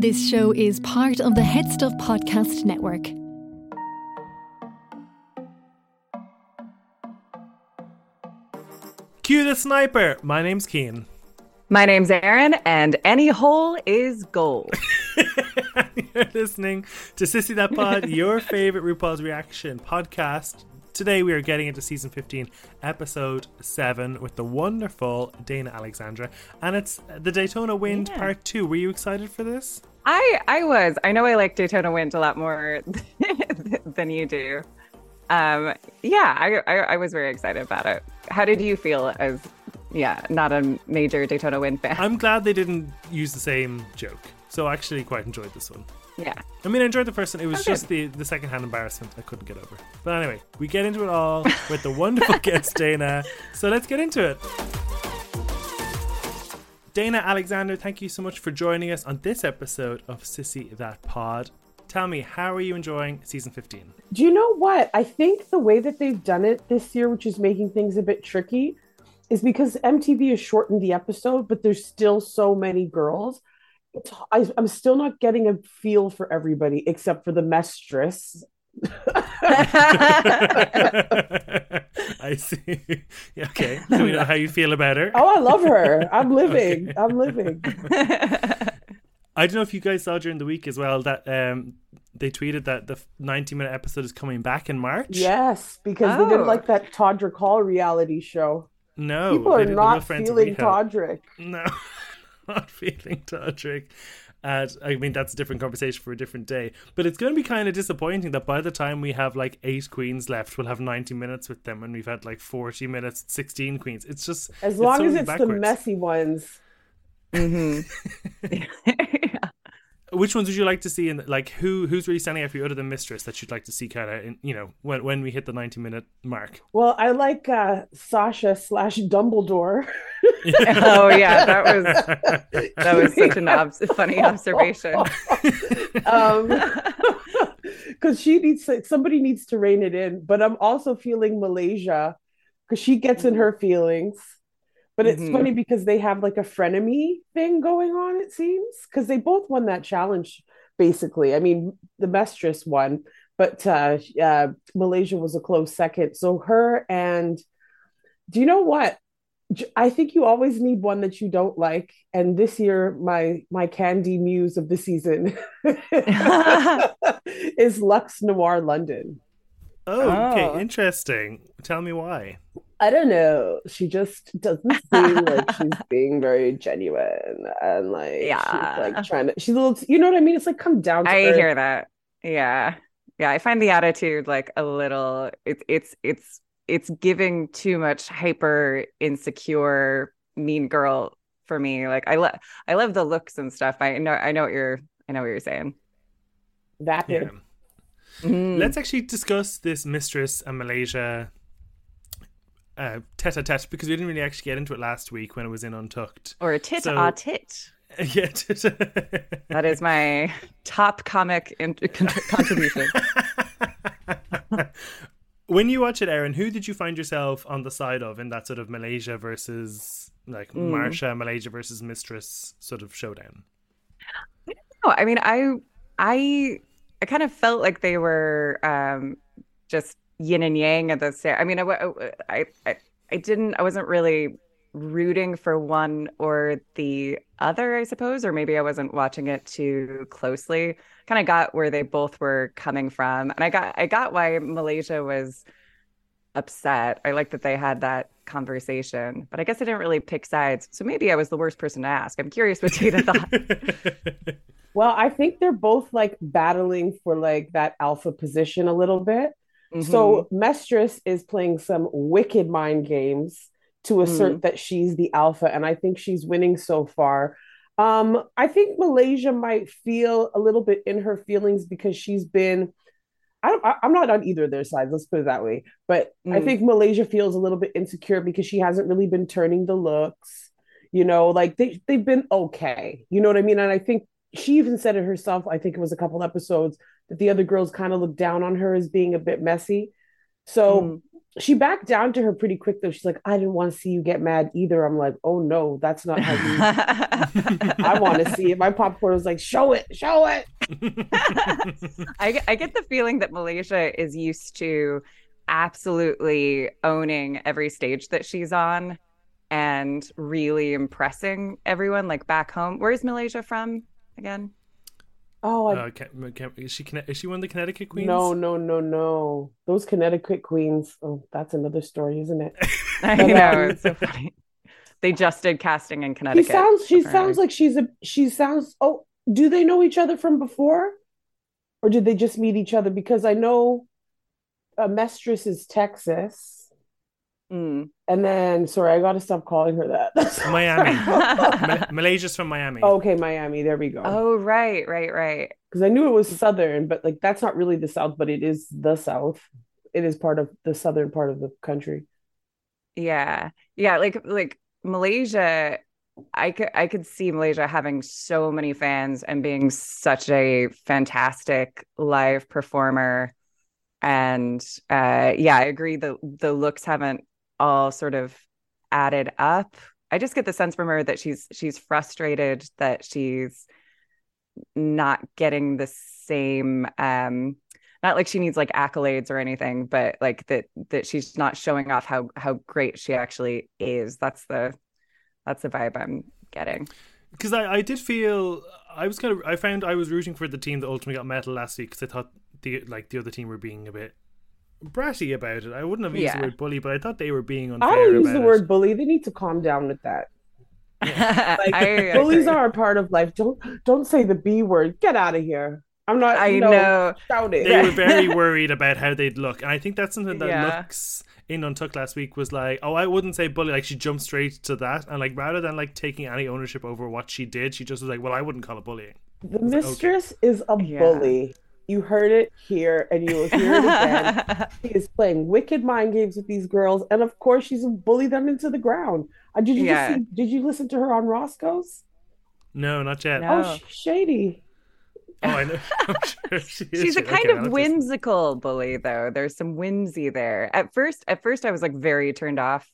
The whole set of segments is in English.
This show is part of the Head Stuff Podcast Network. Cue the sniper. My name's Cian. My name's Erin, and any hole is gold. You're listening to Sissy That Pod, your favorite RuPaul's Reaction podcast. Today we are getting into season 15, episode 7, with the wonderful Dana Alexander, and it's the Daytona Wind Yeah. part 2. Were you excited for this? I I was. I know I like Daytona Wind a lot more than you do. Um, yeah, I, I I was very excited about it. How did you feel as yeah, not a major Daytona Wind fan? I'm glad they didn't use the same joke. So I actually quite enjoyed this one. yeah. I mean, I enjoyed the first one. It was Okay. just the, the second-hand embarrassment I couldn't get over. But anyway, we get into it all with the wonderful guest Dana. So let's get into it. Dana Alexander, thank you so much for joining us on this episode of Sissy That Pod. Tell me, how are you enjoying season 15? Do you know what? I think the way that they've done it this year, which is making things a bit tricky, is because MTV has shortened the episode, but there's still so many girls. I, I'm still not getting a feel for everybody except for the mistress. I see. Okay. Do we know how you feel about her? Oh, I love her. I'm living. I'm living. I don't know if you guys saw during the week as well that um, they tweeted that the 90 minute episode is coming back in March. Yes, because they Oh. didn't like that Todrick Hall reality show. No, People Oh, are did not feeling. Todrick. No, not feeling Todrick. And I mean, that's a different conversation for a different day. But it's going to be kind of disappointing that by the time we have like eight queens left, we'll have 90 minutes with them, and we've had like 40 minutes, 16 queens. It's just As it's long so as it's the messy ones. hmm Which ones would you like to see? In like, who who's really standing out for you other than Mistress that you'd like to see kind of, you know, when when we hit the 90 minute mark? Well, I like uh, Sasha slash Dumbledore. oh yeah, that was that was such an obs- funny observation. um because she needs to, somebody needs to rein it in but i'm also feeling malaysia because she gets in her feelings but it's Mhm. funny because they have like a frenemy thing going on it seems because they both won that challenge basically i mean the mistress won but uh, uh malaysia was a close second so her and do you know what I think you always need one that you don't like. And this year, my my Kandy Muse of the season is Luxx Noir London. Oh, okay, Oh. interesting. Tell me why. I don't know. She just doesn't seem like she's being very genuine and like Yeah. she's like trying to. She's a little. You know what I mean? It's like come down. To I earth. hear that. Yeah. Yeah, I find the attitude like a little it's it's it's it's giving too much hyper insecure mean girl for me. Like I love I love the looks and stuff. I know I know what you're I know what you're saying. Vapid. Yeah. Mm. Let's actually discuss this Mistress and Malaysia uh, tete a tete because we didn't really actually get into it last week when it was in Untucked. or a tit So- a tit. yeah. tete- That is my top comic in- con- contribution. when you watch it, Erin, who did you find yourself on the side of in that sort of Malaysia versus like Mm. Marsha, Malaysia versus Mistress sort of showdown? No, I mean, I, I, I kind of felt like they were um, just yin and yang at the same. I mean, I, I, I, I didn't. I wasn't really rooting for one or the other, I suppose, or maybe I wasn't watching it too closely. Kind of got where they both were coming from, and I got, I got why Malaysia was upset. I like that they had that conversation, but I guess I didn't really pick sides. So maybe I was the worst person to ask. I'm curious what Dana thought. Well, I think they're both like battling for like that alpha position a little bit. Mm-hmm. So Mistress is playing some wicked mind games to assert that she's the alpha, and I think she's winning so far. Um, I think Malaysia might feel a little bit in her feelings because she's been. I don't, I, I'm not on either of their sides. Let's put it that way. But I Mm. think Malaysia feels a little bit insecure because she hasn't really been turning the looks. You know, like they they've been okay. You know what I mean? And I think she even said it herself. I think it was a couple episodes that the other girls kind of looked down on her as being a bit messy. So Mm. she backed down to her pretty quick though. She's like, I didn't want to see you get mad either. I'm like, oh no, that's not how you I want to see it. My popcorn was like, show it, show it. I, I get the feeling that Malaysia is used to absolutely owning every stage that she's on and really impressing everyone like back home. Where's Malaysia from again? Oh, I, Uh, can, can, is she is she one of the Connecticut queens? no, no, no, no. Those Connecticut queens. Oh, that's another story, isn't it? I But, know um, it's so funny. They just did casting in She Connecticut. sounds. She apparently. sounds like she's a. She sounds. Oh, do they know each other from before, or did they just meet each other? Because I know, uh, Mistress is Texas, Mm. and then sorry, I got to stop calling her that. Miami. Ma- Malaysia's from Miami. okay, Miami. There we go. Oh, right, right, right. because I knew it was southern, but like that's not really the south, but it is the south. It is part of the southern part of the country. Yeah. Yeah, like like Malaysia, I could I could see Malaysia having so many fans and being such a fantastic live performer. And uh yeah, I agree the the looks haven't all sort of added up. I just get the sense from her that she's she's frustrated that she's not getting the same um not like she needs like accolades or anything but like that that she's not showing off how how great she actually is that's the that's the vibe i'm getting because I, I did feel I was kind of I found I was rooting for the team that ultimately got metal last week because I thought the like the other team were being a bit bratty about it. I wouldn't have used Yeah. the word bully, but I thought they were being unfair I don't use about the it. word bully. They need to calm down with that. Like I bullies agree. are a part of life. Don't don't say the B word. Get out of here. I'm not. i you know, know Shout. They were very worried about how they'd look, and I think that's something that Yeah. looks in Untucked last week was like, oh, I wouldn't say bully. Like she jumped straight to that, and like rather than like taking any ownership over what she did, she just was like, well, I wouldn't call it bullying. The mistress is a Yeah. bully. You heard it here, and you will hear it again. She is playing wicked mind games with these girls, and of course, she's bully them into the ground. Uh, did you Yeah. just see, did you listen to her on Roscoe's? No, not yet. No. Oh, sh- shady. Oh, I know. Sure she. She's a kind I'll of just- whimsical bully, though. There's some whimsy there. At first, at first, I was like very turned off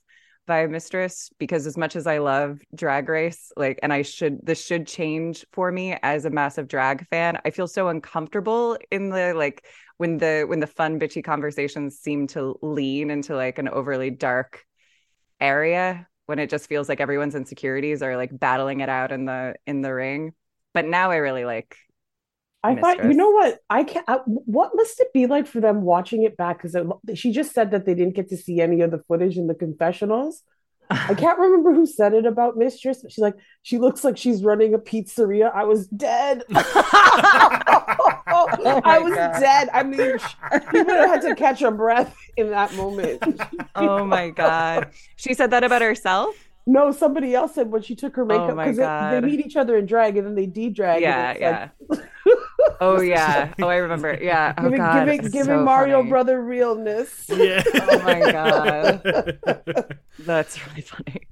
by Mistress because as much as I love Drag Race, like, and I should this should change for me as a massive drag fan. I feel so uncomfortable in the like when the when the fun bitchy conversations seem to lean into like an overly dark area when it just feels like everyone's insecurities are like battling it out in the in the ring. But now I really like I thought, you know what? I can't. I, what must it be like for them watching it back? Because she just said that they didn't get to see any of the footage in the confessionals. I can't remember who said it about Mistress, but she's like, she looks like she's running a pizzeria. I was dead. I oh was God. dead. I mean, she would have had to catch her breath in that moment. Oh my god. She said that about herself? No, somebody else said when she took her makeup Oh my because they, meet each other in drag and then they de-drag. Yeah, and yeah. it's Oh yeah. Oh, I remember. Yeah. Oh giving, god. giving, giving so Mario funny. brother realness. Yeah. Oh my god. That's really funny.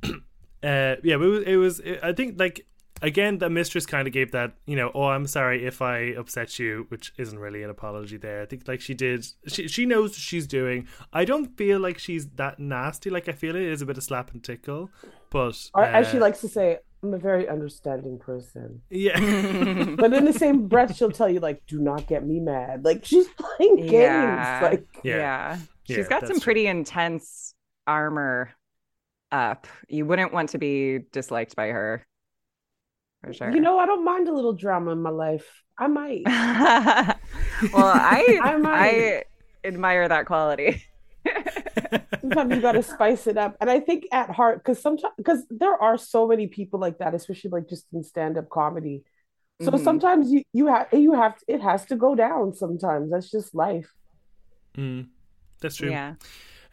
uh, yeah, but it was, it was. I think like again, the mistress kind of gave that. You know, oh, I'm sorry if I upset you, which isn't really an apology there. I think like she did. She she knows what she's doing. I don't feel like she's that nasty. Like I feel it is a bit of slap and tickle, but Or as she uh, likes to say, I'm a very understanding person. yeah. But in the same breath, she'll tell you, like, do not get me mad. Like she's playing games. Yeah. Like Yeah. Yeah. Yeah, She's got that's some true. pretty intense armor up. You wouldn't want to be disliked by her. For sure. you know, I don't mind a little drama in my life. I might. well, I I might. I admire that quality. Sometimes you got to spice it up. And I think at heart, because sometimes, because there are so many people like that, especially like just in stand-up comedy. So Mhm. sometimes you you have you have it has to go down. Sometimes that's just life. Mm, that's true. Yeah.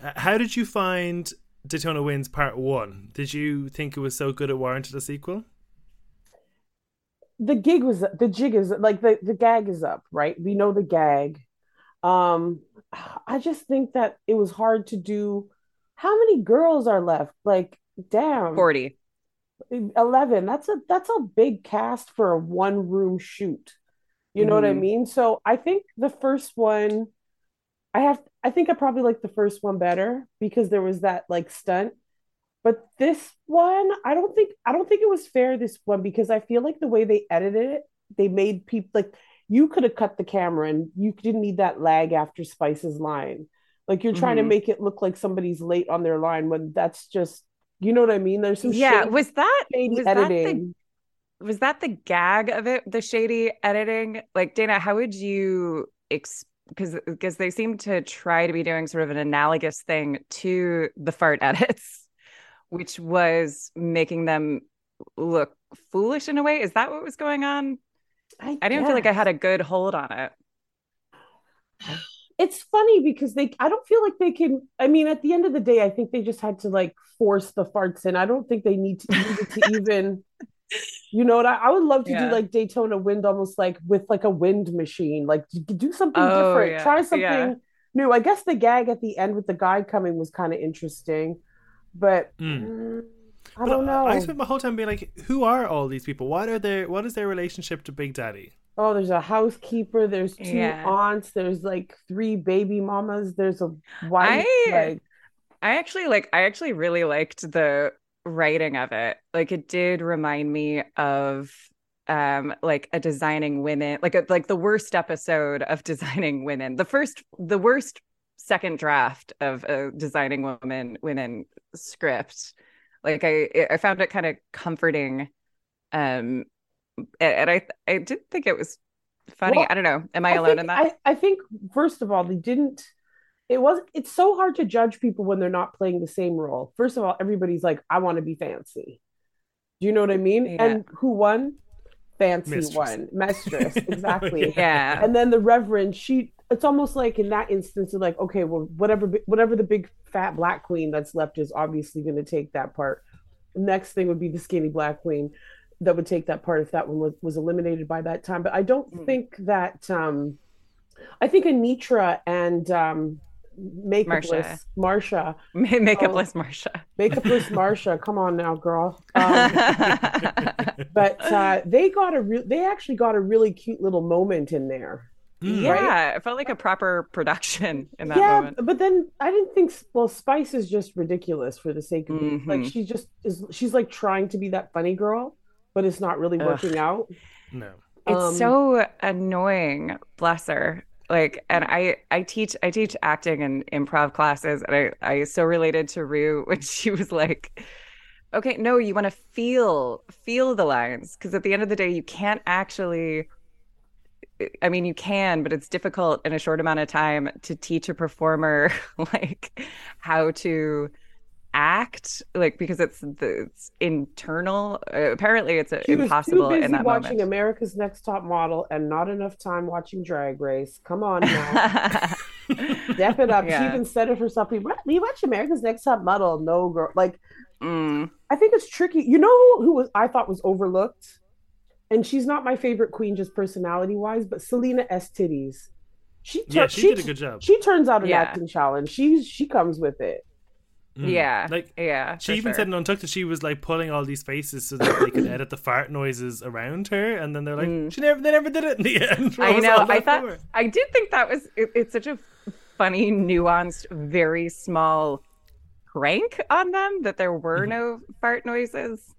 Uh, how did you find Daytona Wins Part One? Did you think it was so good it warranted a sequel? the gig was the jig is like the the gag is up right we know the gag um i just think that it was hard to do how many girls are left like damn 40. 11 that's a that's a big cast for a one room shoot you know what i Mhm. mean so i think the first one I have I think I probably like the first one better because there was that like stunt. But this one, I don't think I don't think it was fair this one because I feel like the way they edited it, they made people like you could have cut the camera and you didn't need that lag after Spice's line. Like you're trying Mhm. to make it look like somebody's late on their line when that's just you know what I mean? There's some Yeah, shady, was that shady was that the editing. was that the gag of it the shady editing like dana how would you ex because because they seem to try to be doing sort of an analogous thing to the fart edits which was making them look foolish in a way is that what was going on i didn't feel like i had a good hold on it it's funny because they I don't feel like they can I mean at the end of the day I think they just had to like force the farts in. I don't think they need to needed to even you know what I, I would love to Yeah. do like Daytona wind almost like with like a wind machine like do something Oh, different yeah. try something Yeah. new I guess the gag at the end with the guy coming was kind of interesting but Mm. mm, I But don't know I spent my whole time being like, who are all these people? What are their what is their relationship to Big Daddy? oh there's a housekeeper there's two Yeah. aunts there's like three baby mamas there's a wife I- like I actually like I actually really liked the writing of it. Like it did remind me of um like a designing women like a, like the worst episode of designing women. The first the worst second draft of a designing women women script. Like I I found it kind of comforting um and and I I did think it was funny. Well, I don't know. Am I, I alone think, in that? I, I think first of all, they didn't. It was. It's so hard to judge people when they're not playing the same role. First of all, everybody's like, "I want to be fancy." Do you know what I mean? Yeah. And who won? Fancy Mistress. won. Mistress, exactly. yeah. And then the Reverend, she. It's almost like in that instance, of like, okay, well, whatever, whatever the big fat black queen that's left is obviously going to take that part. Next thing would be the skinny black queen that would take that part if that one was, was eliminated by that time. But I don't Mm. think that. um I think Anetra and um makeupless Marsha, Makeupless Marsha. makeupless Marsha, come on now, girl. Um, but uh, they got a real. They actually got a really cute little moment in there. Mm. yeah, it felt like a proper production in that yeah, moment. but then I didn't think. Well, Spice is just ridiculous for the sake of being like she just is. She's like trying to be that funny girl, but it's not really Ugh. working out. No. It's Um, so annoying, bless her. Like, and I, I teach, I teach acting and improv classes, and I, I so related to Rue when she was like, "Okay, no, you want to feel, feel the lines, because at the end of the day, you can't actually." I mean, you can, but it's difficult in a short amount of time to teach a performer like how to act, like because it's the it's internal. Uh, apparently, it's uh, was impossible too busy in that watching moment. America's Next Top Model and not enough time watching Drag Race. Come on now. Step it up. She even said it herself. we, You watch America's Next Top Model? No, girl. Like, Mm. I think it's tricky. You know who, who was I thought was overlooked, and she's not my favorite queen, just personality wise, but Salina EsTitties. She tur- Yeah, she did a good job. She turns out an Yeah. acting challenge. She she comes with it. Mm. Yeah. Like Yeah. she even sure. said in Untucked that she was like pulling all these faces so that they could edit the fart noises around her, and then they're like, Mm. she never, they never did it in the end. What I know. I thought for? I did think that was it, it's such a funny, nuanced, very small prank on them that there were Mhm. no fart noises.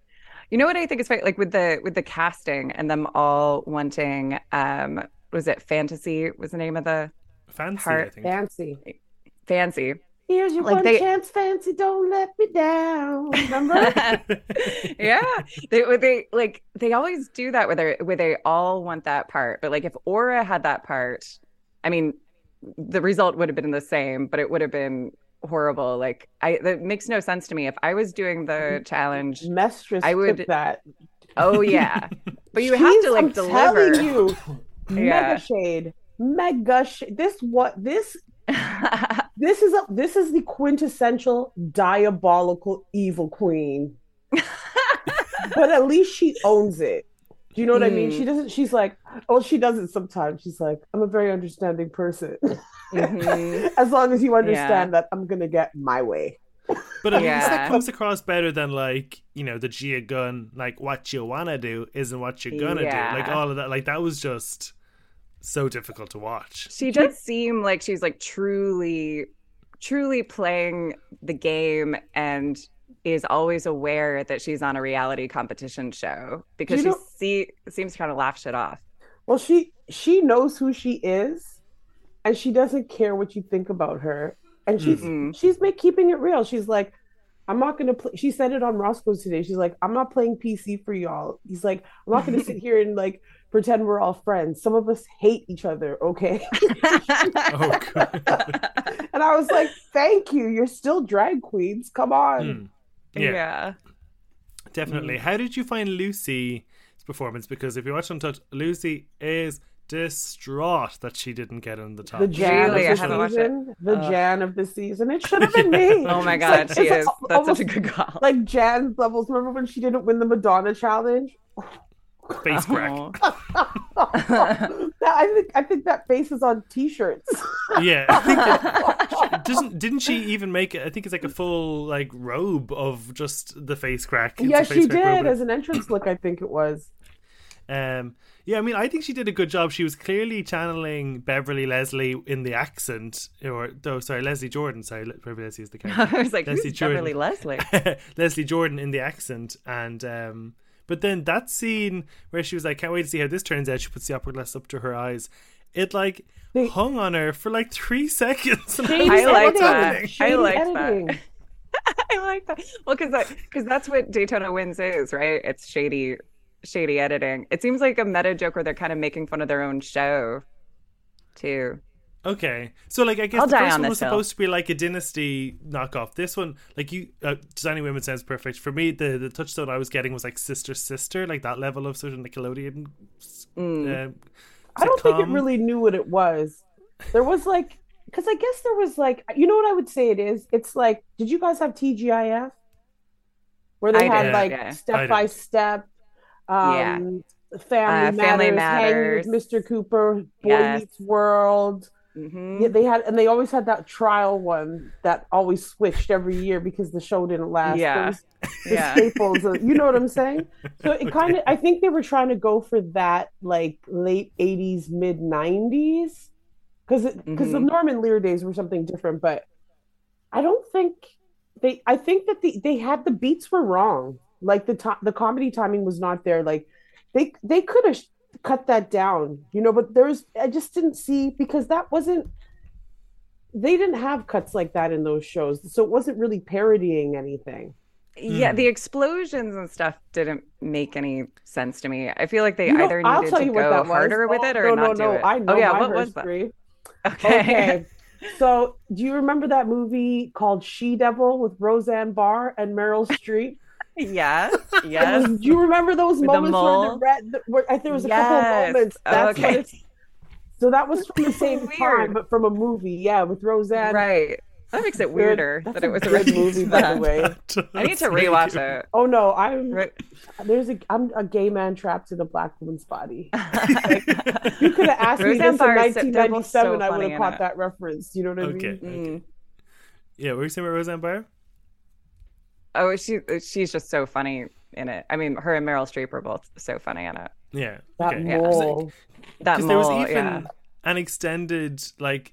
You know what I think is funny? Like with the with the casting and them all wanting um was it fantasy was the name of the fancy. I think. Fancy. fancy. Here's your Like one they- chance, fancy. Don't let me down. Remember? yeah they they like they always do that where they where they all want that part but like if aura had that part i mean the result would have been the same but it would have been horrible like i that makes no sense to me if i was doing the challenge Mistress I would- that. oh yeah but you have to like I'm deliver telling you, Yeah. mega shade, mega shade. This what this this is a this is the quintessential diabolical evil queen. but at least she owns it. Do you know what I mean? Mm. She doesn't. She's like, oh, she does it sometimes. She's like, I'm a very understanding person. Mhm. as long as you understand that I'm gonna get my way. But at least that comes across better than like you know the Gia Gunn. Like what you wanna do isn't what you're gonna Yeah. do. Like all of that. Like that was just so difficult to watch. She does seem like she's like truly, truly playing the game and is always aware that she's on a reality competition show because You she know- see seems to kind of laugh shit off. Well, she she knows who she is, and she doesn't care what you think about her. And she's Mhm. she's make, keeping it real. She's like, I'm not gonna play. She said it on Roscoe's today. She's like, I'm not playing PC for y'all. He's like, I'm not gonna sit here and like pretend we're all friends. Some of us hate each other, okay? Oh, good. and I was like, thank you. You're still drag queens. Come on. Mm. Yeah, yeah. definitely. Mm. How did you find Loosey's performance? Because if you watch Untucked, Loosey is distraught that she didn't get in the top. The Jan Really? Of the haven't it. season. The Ugh. Jan of the season. It should have been me. Oh my It's god, like- she is. like That's such a good call. like Jan levels. Remember when she didn't win the Madonna challenge? Face crack. That, I think I think that face is on T-shirts. Yeah, I think that, doesn't didn't she even make it? I think it's like a full like robe of just the face crack. It's yeah, face she crack did robe. as an entrance look. I think it was. Um, yeah, I mean, I think she did a good job. She was clearly channeling Beverly Leslie in the accent, or no, sorry, Leslie Jordan. Sorry, Beverly Leslie is the character. I was like, Leslie who's Beverly Jordan. Leslie? Leslie Jordan in the accent, and um, but then that scene where she was like, "Can't wait to see how this turns out." She puts the opera glass up to her eyes. It like They- hung on her for like three seconds. And Shady I like editing. that. I like that. I like that. Well, because because that's what Daytona Wins is, right? It's shady, shady editing. It seems like a meta joke where they're kind of making fun of their own show, too. Okay, so like I guess I'll the die first on one was hill. supposed to be like a dynasty knockoff. This one, like you, uh, designing women sounds perfect for me. The the touchstone I was getting was like sister sister, like that level of sort of Nickelodeon. Mm. Uh, I don't think it really knew what it was. There was like, because I guess there was like, you know what I would say it is? It's like, did you guys have TGIF? Where they I had did, like yeah. step by step, Yeah. um, Family, Uh, Matters, Family Hanging with Matters. Mr. Cooper, Boy Yes. Meets World. Mhm. Yeah, they had, and they always had that trial one that always switched every year because the show didn't last. Yeah. Those- the Yeah. staples. of- you know what I'm saying? So it kind of, I think they were trying to go for that like late 80s, mid 90s, because because the Mhm. Norman Lear days were something different. But I don't think they. I think that the they had the beats were wrong. Like the to- the comedy timing was not there. Like they they could have cut that down, you know. But there's I just didn't see because that wasn't. They didn't have cuts like that in those shows, so it wasn't really parodying anything. Yeah, Mm. the explosions and stuff didn't make any sense to me. I feel like they You know, either I'll needed tell to you what go that was. harder with Oh, it or no, not no, do no. it. I know oh yeah, my what was that? history. Okay. Okay. so, do you remember that movie called She Devil with Roseanne Barr and Meryl Streep? Yes. It Yes. was- do you remember those With the moments where the red? Where I, there was a couple Yes. of moments. That's Okay. what it's. So that was from the same Weird. time, but from a movie. Yeah, with Roseanne. right. That makes it weirder That's that it was a red movie, by the way. I need to Thank rewatch it. Oh no, I'm Right. there's a I'm a gay man trapped in a black woman's body. You could have asked me Roseanne this Barr is so- so 1997. I would have in caught it. that reference. You know what I Okay. mean? Mm. Yeah, what were you saying about Roseanne Barr? Oh, she she's just so funny in it. I mean, her and Meryl Streep are both so funny in it. Yeah. That okay. Yeah. mole. That Because there was mole, even yeah. an extended like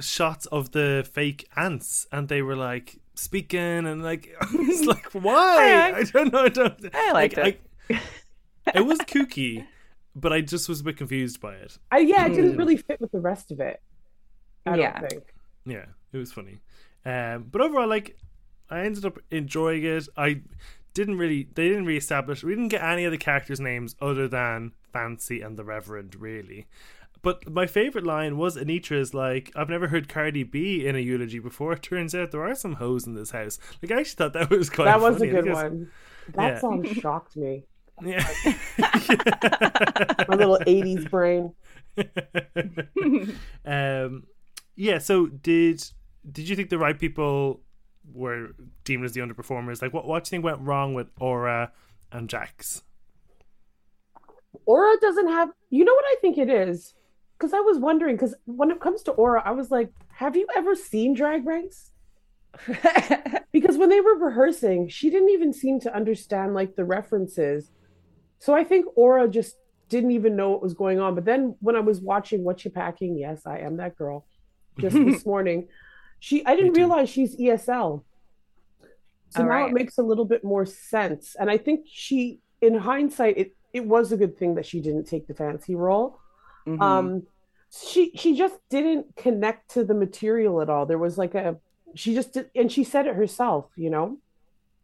shots of the fake ants, and they were like speaking and like it's like why? I- I don't know. I don't. I liked like, I- it was kooky, but I just was a bit confused by it. I, yeah, it didn't Mm. really fit with the rest of it. I Yeah. don't think. Yeah, it was funny. Um, but overall, like, I ended up enjoying it. I didn't really, they didn't really establish, we didn't get any of the characters' names other than Fancy and the Reverend, really. But my favorite line was Anetra's like, I've never heard Cardi B in a eulogy before. It turns out there are some hoes in this house. Like, I actually thought that was quite That was a funny. I good was- one. That yeah. song shocked me. Yeah. My little 80s brain. um, yeah. So did did you think the right people were deemed as the underperformers? Like, what what do you think went wrong with Aura and Jax? Aura doesn't have, you know what I think it is? Because I was wondering, because when it comes to Aura, I was like, have you ever seen Drag Race? because when they were rehearsing, she didn't even seem to understand like the references. So I think Aura just didn't even know what was going on. But then when I was watching What You Packing, yes, I am that girl. Just this morning, she I didn't realize she's ESL. So All now right. it makes a little bit more sense. And I think she, in hindsight, it it was a good thing that she didn't take the fancy role. Mhm. Um, she she just didn't connect to the material at all. There was like a she just did, and she said it herself, you know.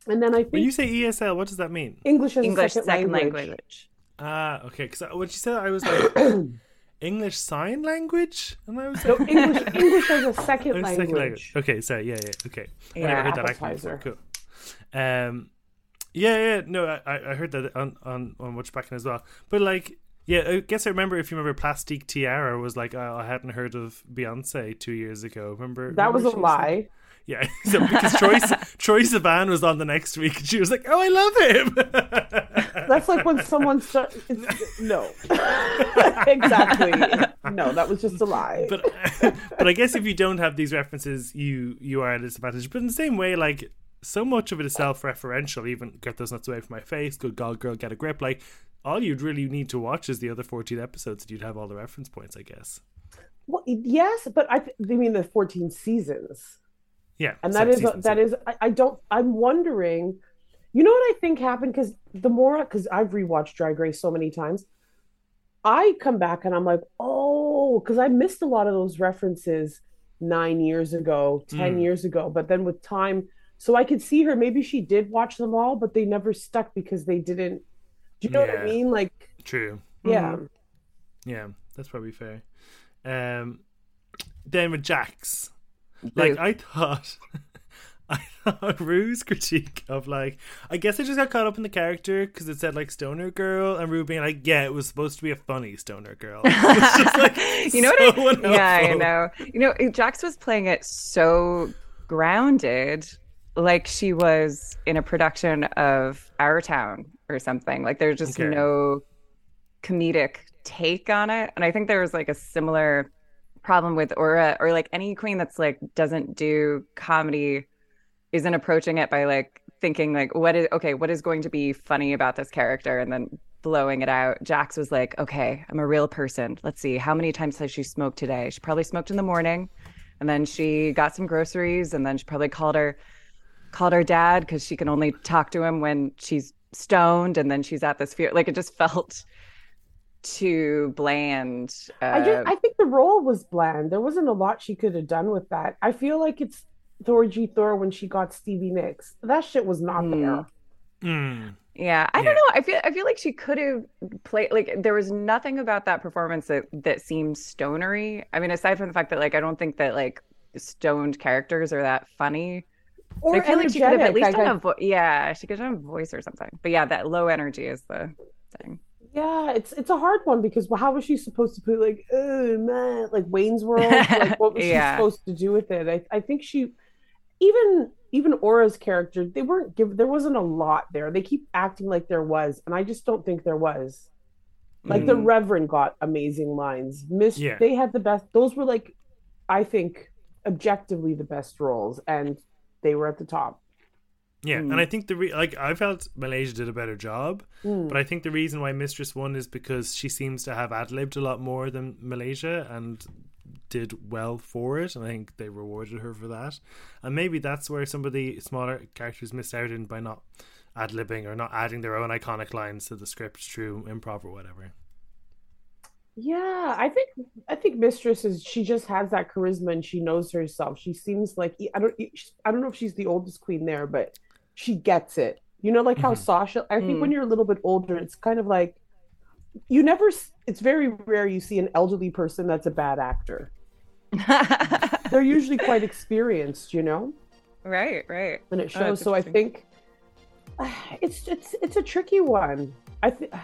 And then I think When you say ESL, what does that mean? English as English a second, language. language. Ah, okay. Because when she said, that, I was like English sign language, and I was No, English English as a second language. second language. Okay, sorry. Yeah, yeah. Okay. I Yeah, never heard that appetizer. before. Cool. Um, yeah, yeah. No, I, I heard that on on on Watch Back as well. But like, yeah, I guess I remember if you remember, Plastique Tiara was like, oh, I hadn't heard of Beyonce two years ago. Remember That was a like- lie. Yeah, so because Troy Troye Sivan was on the next week, and she was like, "Oh, I love him." That's like when someone starts. No, exactly. No, that was just a lie. but but I guess if you don't have these references, you you are at a disadvantage. But in the same way, like so much of it is self-referential. Even get those nuts away from my face. Good God, girl, get a grip. Like all you'd really need to watch is the other fourteen episodes, and you'd have all the reference points. I guess. well, yes, but I th- they mean the fourteen seasons. Yeah, and that is that yeah. is I, I don't i'm wondering you know what i think happened because the more because i've rewatched drag race so many times i come back and i'm like oh because i missed a lot of those references nine years ago ten Mm. years ago but then with time so i could see her maybe she did watch them all but they never stuck because they didn't do you know what i mean like True. yeah Yeah, that's probably fair. Um, then with Jax, like. I thought, I thought Rue's critique of like, I guess I just got caught up in the character because it said like stoner girl, and Rue being like, yeah, it was supposed to be a funny stoner girl. Like you know so what? I, yeah, I know. You know, Jax was playing it so grounded, like she was in a production of Our Town or something. Like there's just Okay. no comedic take on it, and I think there was like a similar problem with Aura or like any queen that's like doesn't do comedy isn't approaching it by like thinking like what is okay what is going to be funny about this character and then blowing it out. Jax was like okay i'm a real person. Let's see how many times has she smoked today? She probably smoked in the morning and then she got some groceries and then she probably called her called her dad because she can only talk to him when she's stoned and then she's at this fear like it just felt too bland uh, I just I think the role was bland. There wasn't a lot she could have done with that. I feel like it's Thorgy Thor when she got Stevie Nicks. That shit was not Hmm. there. Mm. Yeah, I Yeah. don't know. I feel I feel like she could have played like there was nothing about that performance that that seemed stonery. I mean, aside from the fact that like I don't think that like stoned characters are that funny. Or I feel like she could have at energetic, least like, done I- a vo- yeah, she could have done a voice or something. But yeah, that low energy is the thing. Yeah, it's it's a hard one because how was she supposed to put like oh man like Wayne's World? Like what was Yeah. she supposed to do with it? I, I think she even even Aura's character, they weren't give there wasn't a lot there. They keep acting like there was, and I just don't think there was. Like the Mm. Reverend got amazing lines. Miss Yeah. they had the best those were like I think objectively the best roles and they were at the top. Yeah, Mm. and I think the re- like I felt Malaysia did a better job, Mm. but I think the reason why Mistress won is because she seems to have ad libbed a lot more than Malaysia and did well for it, and I think they rewarded her for that. And maybe that's where some of the smaller characters missed out in by not ad libbing or not adding their own iconic lines to the script through improv or whatever. Yeah, I think I think Mistress is she just has that charisma and she knows herself. She seems like I don't I don't know if she's the oldest queen there, but she gets it. You know, like how Mhm. Sasha. I think Mm. when you're a little bit older, it's kind of like you never. It's very rare you see an elderly person that's a bad actor. They're usually quite experienced, you know, right, right. and it Oh, shows. that's so I think it's it's it's a tricky one. I think.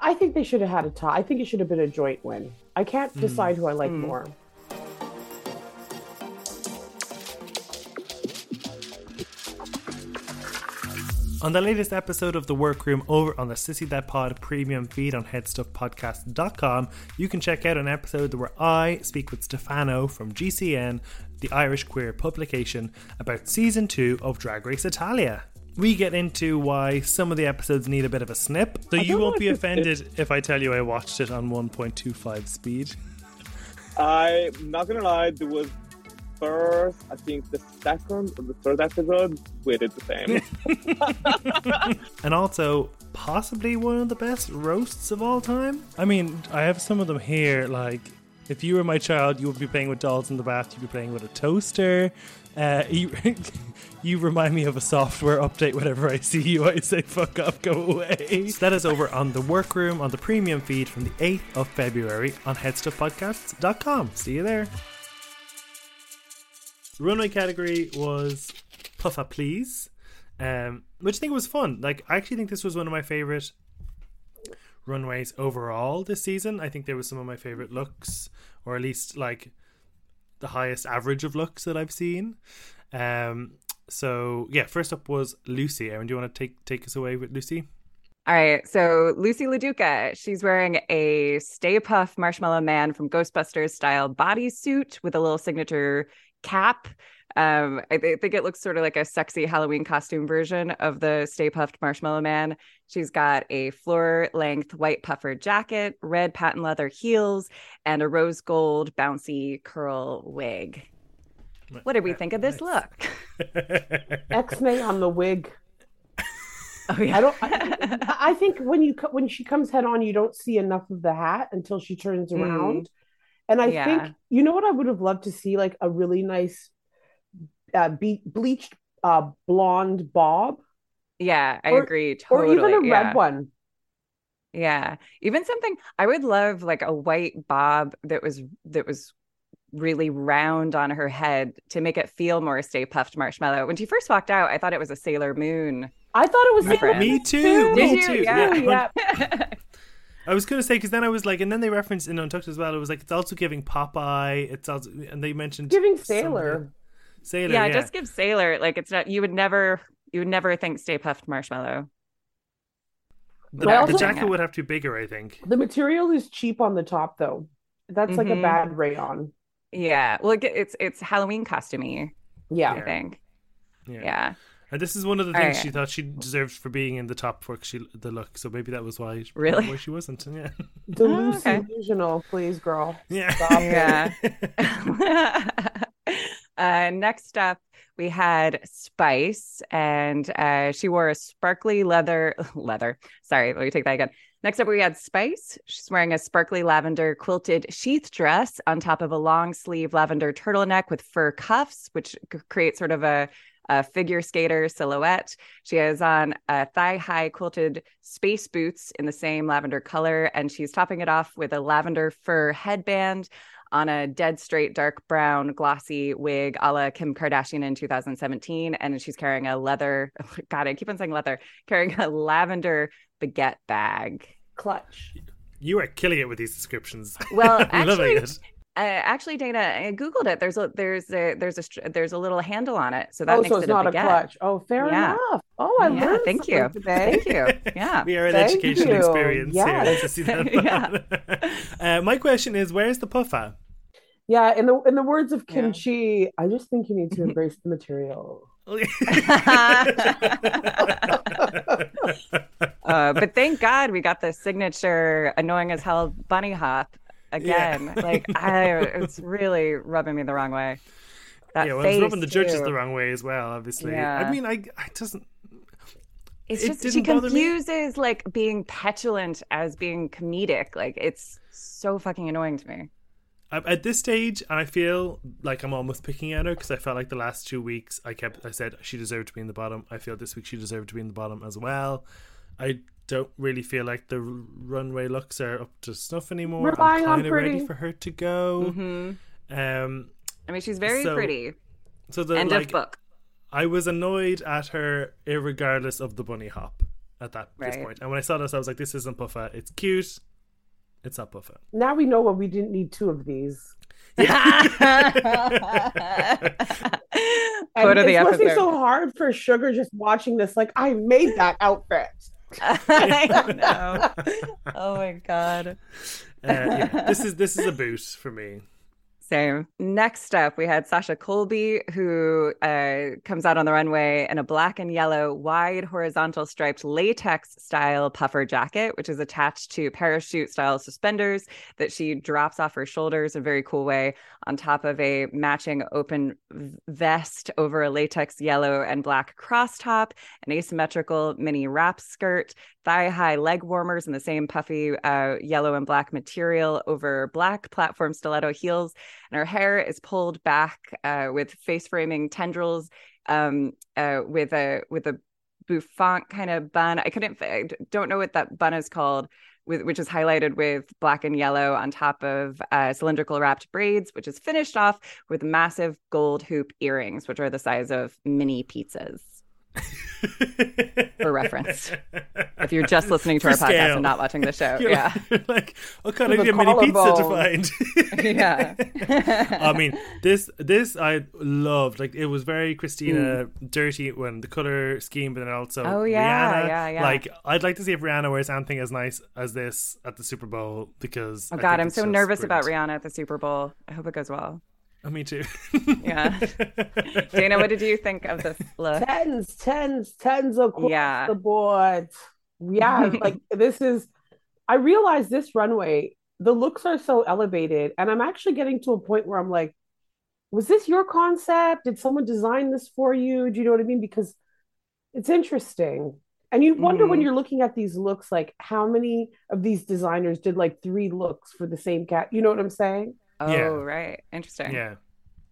I think they should have had a tie. I think it should have been a joint win. I can't Hmm. decide who I like Mm. more. On the latest episode of The Workroom over on the Sissy That Pod premium feed on headstuffpodcast.com, you can check out an episode where I speak with Stefano from GCN, the Irish queer publication, about season two of Drag Race Italia. we get into why some of the episodes need a bit of a snip. So you won't be the offended if I tell you I watched it on 1.25 speed. I'm not gonna lie, there was first, I think the second or the third episode, we did the same. And also, possibly one of the best roasts of all time. I mean, I have some of them here. Like, if you were my child, you would be playing with dolls in the bath. You'd be playing with a toaster. Uh, you, you remind me of a software update. Whenever I see you, I say "fuck up, go away." So that is over on the workroom on the premium feed from the 8th of February on headstuffpodcasts.com. See you there. Runway category was Puffa Please, um, which I think was fun. Like, I actually think this was one of my favorite runways overall this season. I think there was some of my favorite looks, or at least like the highest average of looks that I've seen. Um, so yeah, first up was Loosey. Erin, do you want to take take us away with Loosey? All right, so Loosey LaDuca, she's wearing a Stay Puft Marshmallow Man from Ghostbusters style bodysuit with a little signature cap. Um, I th- think it looks sort of like a sexy Halloween costume version of the Stay Puft Marshmallow Man. She's got a floor length white puffer jacket, red patent leather heels, and a rose gold bouncy curl wig. What did we think of this look? X-nay on the wig. Oh yeah, I don't. I, I think when you when she comes head on, you don't see enough of the hat until she turns Mm. Around. And I Yeah. think you know what I would have loved to see, like a really nice, uh, be- bleached uh, blonde bob, yeah, I Or- agree. Totally. Or even a yeah. red one. Yeah. Even something I would love like a white bob that was that was really round on her head to make it feel more Stay Puft Marshmallow. When she first walked out, I thought it was a Sailor Moon. I thought it was Me- Sailor me Moon, too, me you? too, Yeah. yeah. yeah. I was gonna say because then I was like, and then they referenced in Untucked as well. It was like it's also giving Popeye. It's also and they mentioned giving Sailor. the- Sailor. yeah, Yeah, just give Sailor like it's not you would never you would never think Stay Puft Marshmallow. the, I the jacket would have to be bigger, I think. The material is cheap on the top, though. That's like a Mhm. bad rayon. Yeah. Well, it, it's it's Halloween costumey, Yeah. I think. Yeah. Yeah. And this is one of the things right. she thought she deserved for being in the top for 'cause she the look. So maybe that was why Really? why she wasn't. And yeah, Delusional, please, girl. yeah. Stop. Yeah. uh, next up, we had Spice, and uh, she wore a sparkly leather leather. Sorry, let me take that again. Next up, we had Spice. She's wearing a sparkly lavender quilted sheath dress on top of a long sleeve lavender turtleneck with fur cuffs, which c- creates sort of a, a figure skater silhouette. She has on a thigh high quilted space boots in the same lavender color, and she's topping it off with a lavender fur headband on a dead straight dark brown glossy wig a la Kim Kardashian in 2017. And she's carrying a leather, God, I keep on saying leather, carrying a lavender baguette bag. Clutch. You are killing it with these descriptions. Well, I'm actually, it. Uh, actually, Dana, I googled it. There's a there's a there's a there's a little handle on it, so that oh, makes so it it's not a, baguette. clutch. Oh, fair Yeah. enough. Oh, I Yeah, learned thank you. today. Thank you. Yeah. We are an Thank educational you. experience here. Yes. to see that. uh, my question is, where's the puff at? Yeah, in the in the words of Yeah. Chi, I just think you need to embrace the material. Uh, but thank God we got the signature annoying as hell bunny hop again. Yeah. Like I, it's really rubbing me the wrong way. That yeah, well, it's rubbing the judges the wrong way as well. Obviously, Yeah. I mean, I, I doesn't. It's it just she didn't bother me. confuses like being petulant as being comedic. Like it's so fucking annoying to me. At this stage, and I feel like I'm almost picking at her because I felt like the last two weeks I kept I said she deserved to be in the bottom. I feel this week she deserved to be in the bottom as well. I don't really feel like the runway looks are up to snuff anymore. Relying I'm kind of ready for her to go. hmm Um, I mean, she's very So, pretty. so the End like of book. I was annoyed at her, regardless of the bunny hop at that this point. And when I saw this, I was like, "This isn't Puffa. It's cute. It's not Puffa." Now we know why we didn't need two of these. Quote And of the it must be so hard for Sugar just watching this. Like, I made that outfit. I know. Oh my god. Uh, yeah, this is this is a boot for me. Next up, we had Sasha Colby, who uh, comes out on the runway in a black and yellow, wide horizontal striped latex style puffer jacket, which is attached to parachute style suspenders that she drops off her shoulders in a very cool way, on top of a matching open vest over a latex yellow and black cross top, an asymmetrical mini wrap skirt, thigh high leg warmers in the same puffy uh, yellow and black material over black platform stiletto heels and her hair is pulled back uh, with face framing tendrils um, uh, with a with a bouffant kind of bun. I couldn't, I don't know what that bun is called. With, which is highlighted with black and yellow on top of uh, cylindrical wrapped braids, which is finished off with massive gold hoop earrings, which are the size of mini pizzas for reference. If you're just listening to For our podcast and not watching the show, You're yeah, like, like, what kind of With a mini pizza to find? yeah. I mean, this this I loved. Like it was very Christina Hmm. dirty when the color scheme, but then also Oh, yeah, Rihanna. yeah, yeah. Like I'd like to see if Rihanna wears anything as nice as this at the Super Bowl because Oh God, I'm so nervous about. Rihanna at the Super Bowl. I hope it goes well. Oh, me too. Yeah. Dana, what did you think of this look? tens, tens, tens across Yeah. the board. Yeah, like this is. I realize this runway, the looks are so elevated, and I'm actually getting to a point where I'm like, was this your concept? Did someone design this for you? Do you know what I mean? Because it's interesting. And you wonder when Mhm. you're looking at these looks, like how many of these designers did like three looks for the same cat? You know what I'm saying? Oh, Yeah. right. Interesting. Yeah.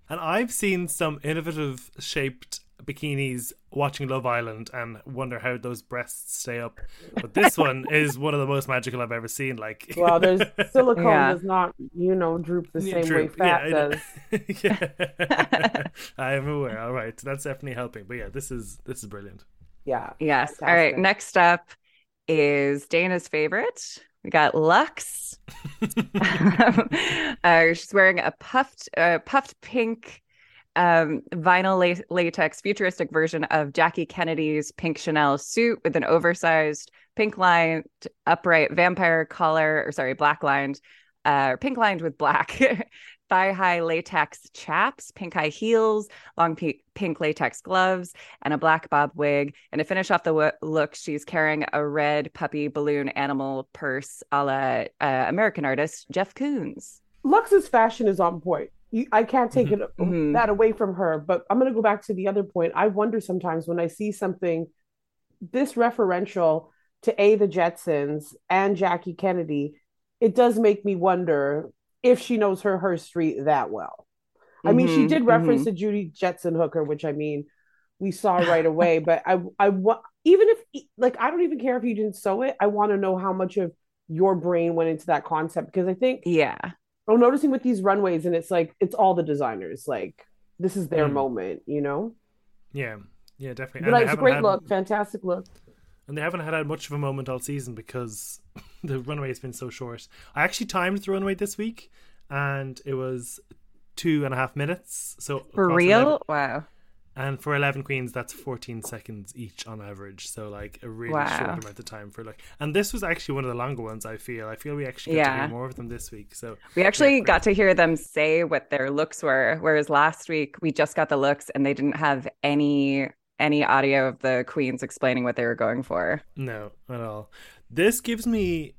And I've seen some innovative shaped bikinis watching Love Island and wonder how those breasts stay up. But this one is one of the most magical I've ever seen. Like, Well, there's silicone Yeah. does not, you know, droop the same true. way fat Yeah, does. yeah. I am aware. All right, that's definitely helping. But yeah, this is this is brilliant. Yeah. Yes. All right. Next up is Dana's favorite. We got Luxx. uh, she's wearing a puffed, uh, puffed pink um, vinyl la- latex futuristic version of Jackie Kennedy's pink Chanel suit with an oversized pink lined upright vampire collar, or sorry, black lined, uh, pink lined with black. Thigh high latex chaps, pink high heels, long pink latex gloves, and a black bob wig. And to finish off the look, she's carrying a red puppy balloon animal purse a la uh, American artist Jeff Koons. Luxx's fashion is on point. I can't take it Mhm. that away from her, but I'm going to go back to the other point. I wonder sometimes when I see something this referential to A, the Jetsons and Jackie Kennedy, it does make me wonder if she knows her her street that well. I mean, she Mhm, did reference mhm. the Judy Jetson hooker, which I mean, we saw right away. But I, I want even if like I don't even care if you didn't sew it. I want to know how much of your brain went into that concept because I think Yeah. I'm noticing with these runways, and it's like it's all the designers. Like this is their Mm. moment, you know. Yeah, yeah, definitely. But And they it's a great had- look, fantastic look. And they haven't had much of a moment all season because the runway has been so short. I actually timed the runway this week, and it was two and a half minutes. So For real? 11 Wow. and for eleven queens, that's fourteen seconds each on average. So like a really Wow. short amount of time for like. And this was actually one of the longer ones. I feel. I feel we actually got to Yeah. hear more of them this week. So We actually great. got to hear them say what their looks were, whereas last week we just got the looks and they didn't have any any audio of the queens explaining what they were going for. No, at all. This gives me.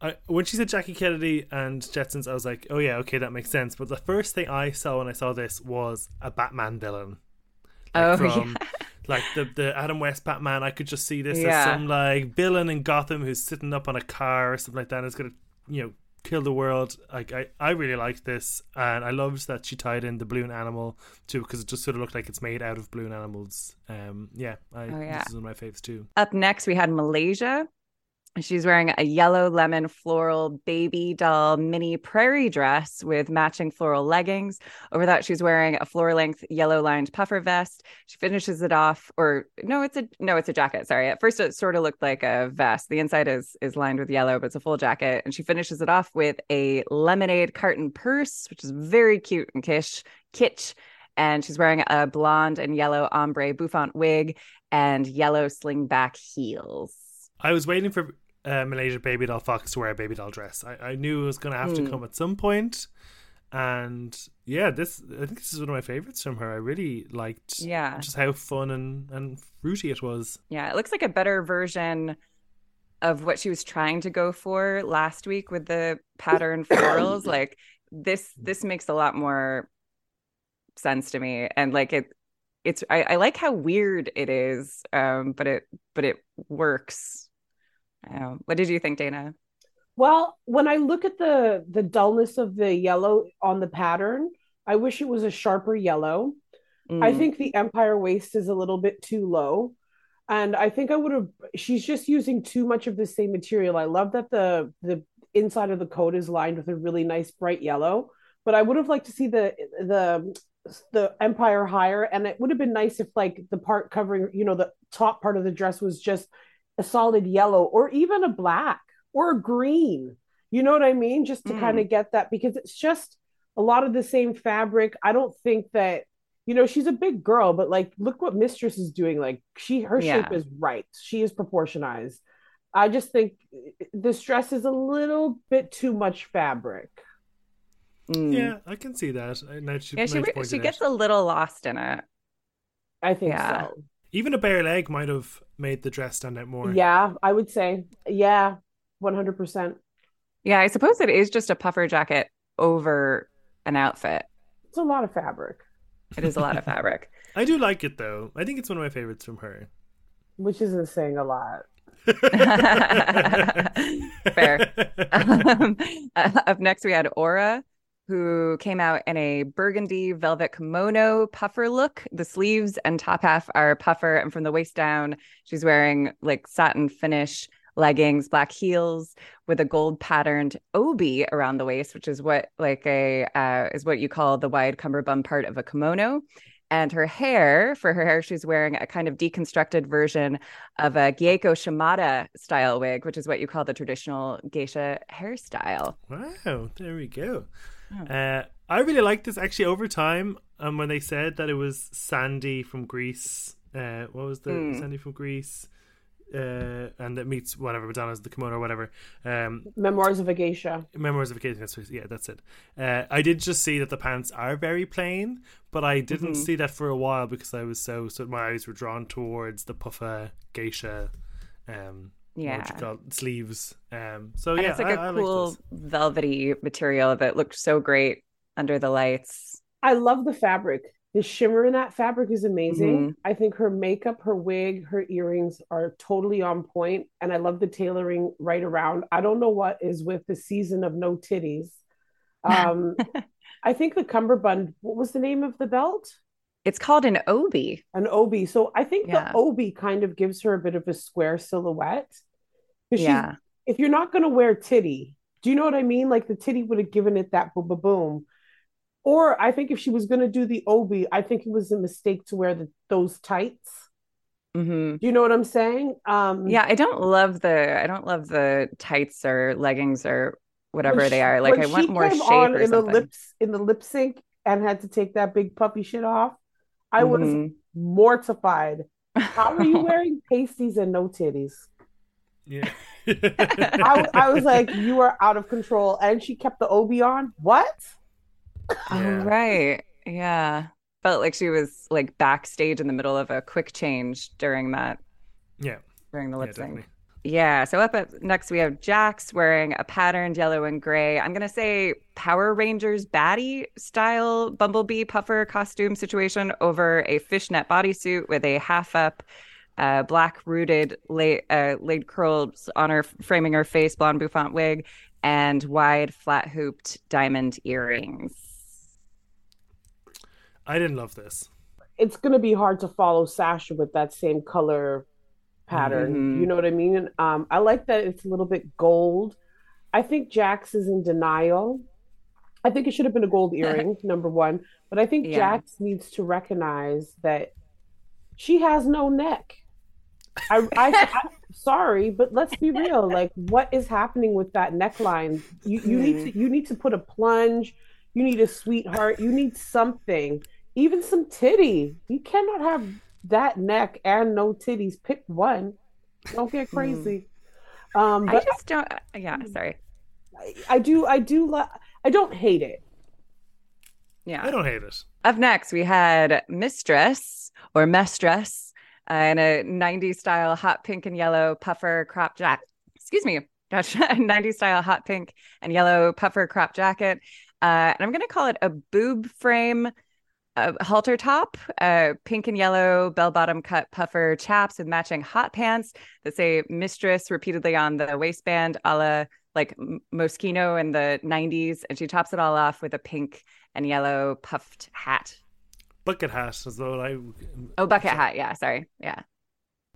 I, when she said Jackie Kennedy and Jetsons, I was like, oh yeah, okay, that makes sense. But the first thing I saw when I saw this was a Batman villain. Oh, from like the the Adam West Batman. I could just see this Yeah. as some like villain in Gotham who's sitting up on a car or something like that and is gonna, you know, kill the world. Like I, I really liked this and I loved that she tied in the balloon animal too because it just sort of looked like it's made out of balloon animals. Um yeah, I Oh, yeah. this is one of my faves too. Up next, we had Malaysia. She's wearing a yellow lemon floral baby doll mini prairie dress with matching floral leggings. Over that, she's wearing a floor length yellow lined puffer vest. She finishes it off, or no, it's a no, it's a jacket. Sorry. At first, it sort of looked like a vest. The inside is is lined with yellow, but it's a full jacket. And she finishes it off with a lemonade carton purse, which is very cute and kish kitsch. And she's wearing a blonde and yellow ombre bouffant wig and yellow slingback heels. I was waiting for uh, Malaysia Babydoll Foxx to wear a baby doll dress. I, I knew it was going to have to Hmm. come at some point. and yeah, this I think this is one of my favorites from her. I really liked Yeah. just how fun and and fruity it was. Yeah, it looks like a better version of what she was trying to go for last week with the pattern florals. like this this makes a lot more sense to me. And like it it's I, I like how weird it is. Um, but it but it works. Um, what did you think, Dana? Well, when I look at the the dullness of the yellow on the pattern, I wish it was a sharper yellow. I Mm, think the Empire waist is a little bit too low. And I think I would have she's just using too much of the same material. I love that the the inside of the coat is lined with a really nice bright yellow, but I would have liked to see the the the Empire higher and it would have been nice if like the part covering, you know, the top part of the dress was just a solid yellow or even a black or a green. You know what I mean? Just to Mm. kind of get that because it's just a lot of the same fabric. I don't think that you know she's a big girl but like look what mistress is doing like she her Yeah. shape is right she is proportionized i just think this dress is a little bit too much fabric mm. Yeah, I can see that. I- Now she, Yeah, she now re- she out. gets a little lost in it. i think Yeah. so even a bare leg might have made the dress stand out more. yeah i would say yeah 100% Yeah, I suppose it is just a puffer jacket over an outfit. it's a lot of fabric It is a lot of fabric. I do like it though. I think it's one of my favorites from her. which isn't saying a lot Fair. Um, uh, up next, we had Aura, who came out in a burgundy velvet kimono puffer look. The sleeves and top half are puffer, and from the waist down, she's wearing like satin finish leggings, black heels with a gold patterned obi around the waist, which is what like a uh, is what you call the wide cummerbund part of a kimono. And her hair, for her hair, she's wearing a kind of deconstructed version of a Gieko Shimada style wig, which is what you call the traditional geisha hairstyle. Wow, there we go. Oh. Uh, I really like this actually over time. Um, when they said that it was Sandy from Grease, uh, what was the Mm. Sandy from Grease? Uh, and it meets whatever Madonna's the kimono or whatever. Um, memoirs of a geisha Memoirs of a Geisha. Yeah, that's it. Uh, I did just see that the pants are very plain, but I didn't Mhm. see that for a while because I was so so my eyes were drawn towards the puffer geisha. Um, what Yeah. would you call it? sleeves. Um, so And yeah, it's like I- I a like cool velvety material that looked so great under the lights. I love the fabric. The shimmer in that fabric is amazing. Mhm. I think her makeup, her wig, her earrings are totally on point, and I love the tailoring right around. I don't know what is with the season of no titties. Um, I think the cummerbund. What was the name of the belt? It's called an obi. An obi. So I think Yeah. the obi kind of gives her a bit of a square silhouette. Yeah. if you're not going to wear titty, do you know what I mean? Like the titty would have given it that boom, boom, boom. Or I think if she was going to do the obi, I think it was a mistake to wear the, those tights. hmm Do you know what I'm saying? Um, Yeah, I don't love the I don't love the tights or leggings or whatever when they are. Like I want she more came shape on or in something. the lips in the lip sync and had to take that big puppy shit off. I was Mhm. mortified. How are you wearing pasties and no titties? Yeah. I, I was like, you are out of control. And she kept the obi on. What? Oh, Yeah. right. Yeah. Felt like she was like backstage in the middle of a quick change during that yeah. during the Yeah, lip sync. definitely. Yeah. So up at, next we have Jax wearing a patterned yellow and gray. I'm gonna say Power Rangers baddie style bumblebee puffer costume situation over a fishnet bodysuit with a half up uh, black rooted laid, uh, laid curls on her framing her face, blonde bouffant wig, and wide flat hooped diamond earrings. I didn't love this. It's going to be hard to follow Sasha with that same color pattern. Mhm. You know what I mean? Um, I like that it's a little bit gold. I think Jax is in denial. I think it should have been a gold earring, number one. But I think Yeah. Jax needs to recognize that she has no neck. I, I, I sorry, but let's be real. Like, what is happening with that neckline? You you need to you need to put a plunge. You need a sweetheart. You need something, even some titty. You cannot have that neck and no titties. Pick one. Don't get crazy. Um, I just don't. Yeah. Sorry. I, I do I do li- I don't hate it. Yeah. I don't hate it. Up next, we had Mistress or Mestress uh, in a 90s style hot pink and yellow puffer crop jacket. Excuse me, Gosh, 90s style hot pink and yellow puffer crop jacket. Uh, and I'm going to call it a boob frame uh, halter top, uh, pink and yellow bell bottom cut puffer chaps with matching hot pants that say mistress repeatedly on the waistband, a la like Moschino in the 90s. And she tops it all off with a pink and yellow puffed hat. Bucket hat as well. I Oh, bucket hat. Yeah. Sorry. Yeah.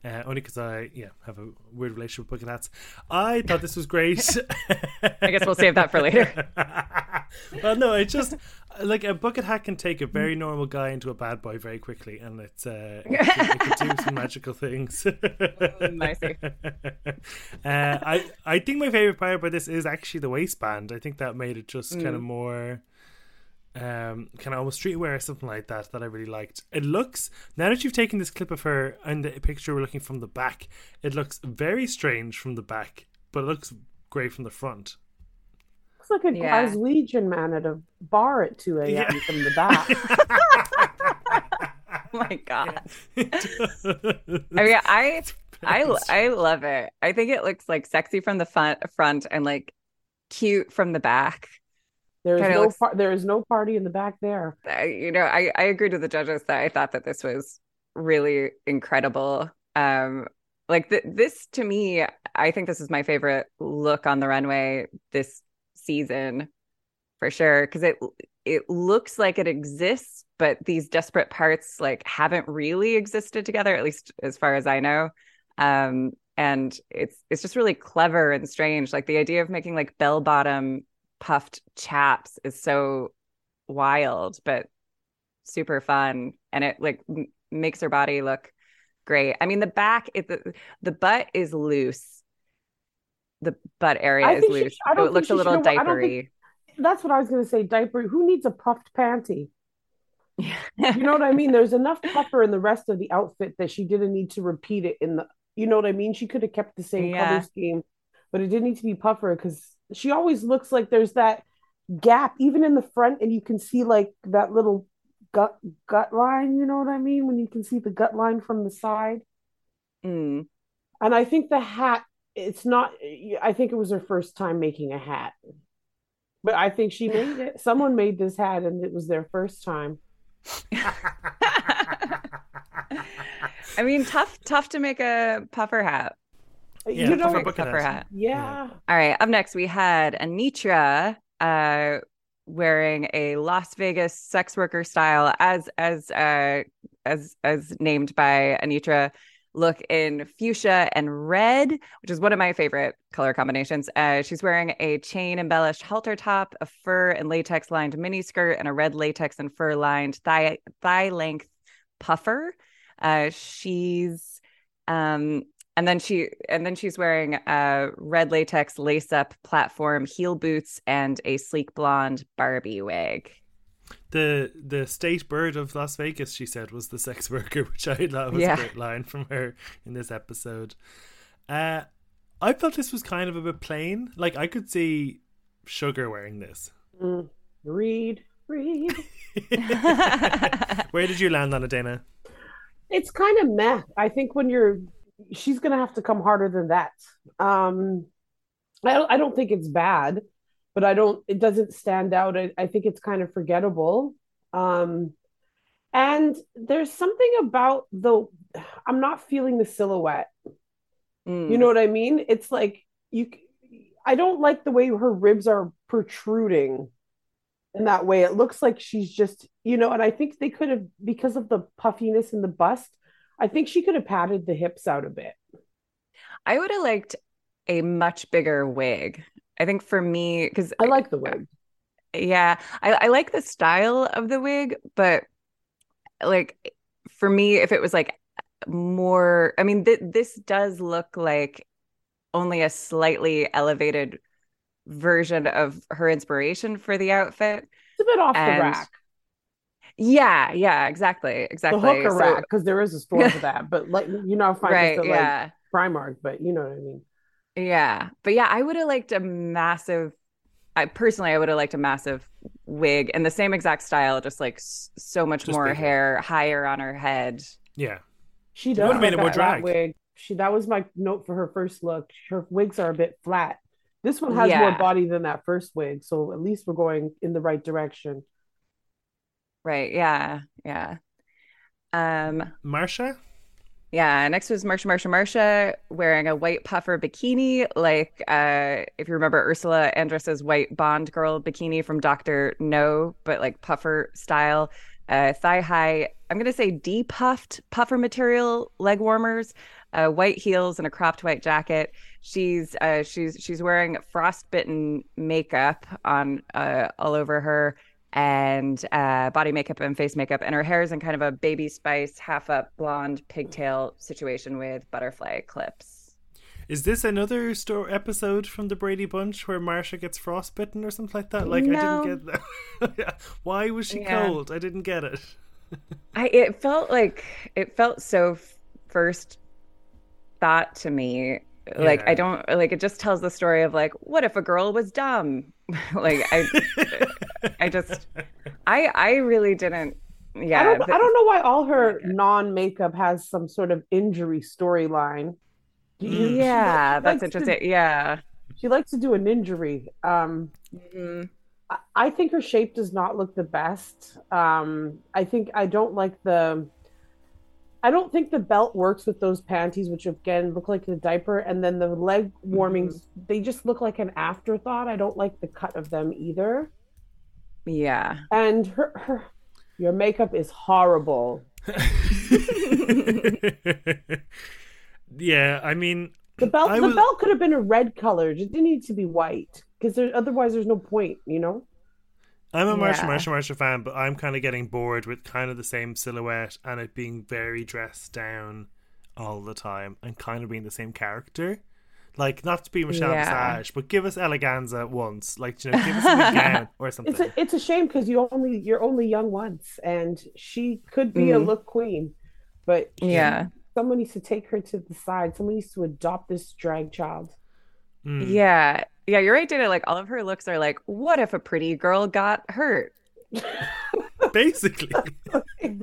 Uh, only because I yeah have a weird relationship with bucket hats. I thought this was great. I guess we'll save that for later. well, no, it just like a bucket hat can take a very normal guy into a bad boy very quickly, and it's uh, it, can, it can do some magical things. Uh, I I think my favorite part about this is actually the waistband. I think that made it just kind of more um, kind of almost streetwear or something like that that I really liked. It looks now that you've taken this clip of her and the picture we're looking from the back, it looks very strange from the back, but it looks great from the front. Looks like a Yeah. Glaswegian man at a bar at 2 a.m. Yeah. from the back. Oh my God. I mean, I I I love it. I think it looks like sexy from the front front and like cute from the back. There is no looks- par- there is no party in the back there. I, you know, I I agreed with the judges that I thought that this was really incredible. Um like th- this to me, I think this is my favorite look on the runway this season for sure because it it looks like it exists but these desperate parts like haven't really existed together at least as far as I know. Um and it's it's just really clever and strange like the idea of making like bell bottom puffed chaps is so wild but super fun and it like m- makes her body look great i mean the back it the, the butt is loose the butt area I is think she- loose so it looks a little diapery think- That's what I was going to say. Diaper. Who needs a puffed panty? You know what I mean? There's enough puffer in the rest of the outfit that she didn't need to repeat it in the. You know what I mean? She could have kept the same Yeah. color scheme, but it didn't need to be puffer because she always looks like there's that gap even in the front, and you can see like that little gut gut line. You know what I mean? When you can see the gut line from the side. Mm. And I think the hat, it's not, I think it was her first time making a hat. But I think she made it. Someone made this hat and it was their first time. i mean tough tough to make a puffer hat Yeah, you know, puffer Make a puffer hat. hat yeah. All right. Up next, we had Anetra uh, wearing a Las Vegas sex worker style, as as uh, as as named by Anetra, look in fuchsia and red, which is one of my favorite color combinations. Uh, she's wearing a chain embellished halter top, a fur and latex lined mini skirt, and a red latex and fur lined thigh thigh length puffer. Uh, she's um and then she and then she's wearing a red latex lace up platform heel boots and a sleek blonde barbie wig the the state bird of Las Vegas, she said, was the sex worker, which I thought was Yeah. a great line from her in this episode. Uh, I thought this was kind of a bit plain. Like I could see Sugar wearing this. Mm. Read, read. Where did you land on it, Dana? It's kind of meh. I think when you're, she's going to have to come harder than that. Um, I don't, I don't think it's bad, but I don't, it doesn't stand out. I, I think it's kind of forgettable. Um, and there's something about the, I'm not feeling the silhouette. Mm. You know what I mean? It's like you I don't like the way her ribs are protruding in that way. It looks like she's just, you know, and I think they could have because of the puffiness in the bust, I think she could have padded the hips out a bit. i would have liked a much bigger wig i think for me because I like the wig. Yeah, I, I like the style of the wig, but like for me, if it was like more, I mean, th- this does look like only a slightly elevated version of her inspiration for the outfit. It's a bit off And the rack. Yeah, yeah, exactly, exactly. The hooker So- rack, because there is a store for that. But like you know, I find right? this at Yeah. like Primark, but you know what I mean. Yeah, but yeah, I would have liked a massive. I personally, I would have liked a massive wig in the same exact style, just like s- so much Just more bigger. hair higher on her head. Yeah. She does would've made look it more at that drag. wig. She that was my note for her first look. Her wigs are a bit flat. This one has more body than that first wig, so at least we're going in the right direction. Right. Yeah. Yeah. Um, Marcia? yeah. Next was Marcia, Marcia, Marcia wearing a white puffer bikini, like uh, if you remember Ursula Andress's white Bond girl bikini from Doctor No, but like puffer style, uh, thigh high. I'm gonna say depuffed puffer material leg warmers, uh, white heels, and a cropped white jacket. She's uh, she's she's wearing frostbitten makeup on uh, all over her and uh, body makeup and face makeup, and her hair is in kind of a baby spice, half up blonde pigtail situation with butterfly clips. Is this another store episode from the Brady Bunch where Marcia gets frostbitten or something like that? Like I didn't get that. Yeah. Why was she Yeah. cold? I didn't get it. I it felt like it felt so f- first thought to me. Like Yeah. I don't like it just tells the story of like what if a girl was dumb? like I I just I I really didn't yeah I don't but- I don't know why all her Okay. non-makeup has some sort of injury storyline. Mm. yeah she that's likes to- interesting yeah she likes to do an injury. Um Mhm. I- I think her shape does not look the best. Um, I think I don't like the. I don't think the belt works with those panties, which again look like the diaper, and then the leg warmings. Mm-hmm. They just look like an afterthought. I don't like the cut of them either. yeah And her, her your makeup is horrible. yeah, I mean, The belt, I the belt could have been a red color. It didn't need to be white because there, otherwise there's no point. You know. I'm a Marcia, Yeah. Marcia, Marcia fan, but I'm kind of getting bored with kind of the same silhouette and it being very dressed down all the time and kind of being the same character. Like, not to be Michelle Yeah. Visage, but give us Eleganza once. Like, you know, give us a gown or something. It's a it's a shame because you only you're only young once, and she could be a Mhm. look queen, but she- yeah someone needs to take her to the side. Someone needs to adopt this drag child. Mm. yeah yeah you're right Dana like all of her looks are like what if a pretty girl got hurt Basically.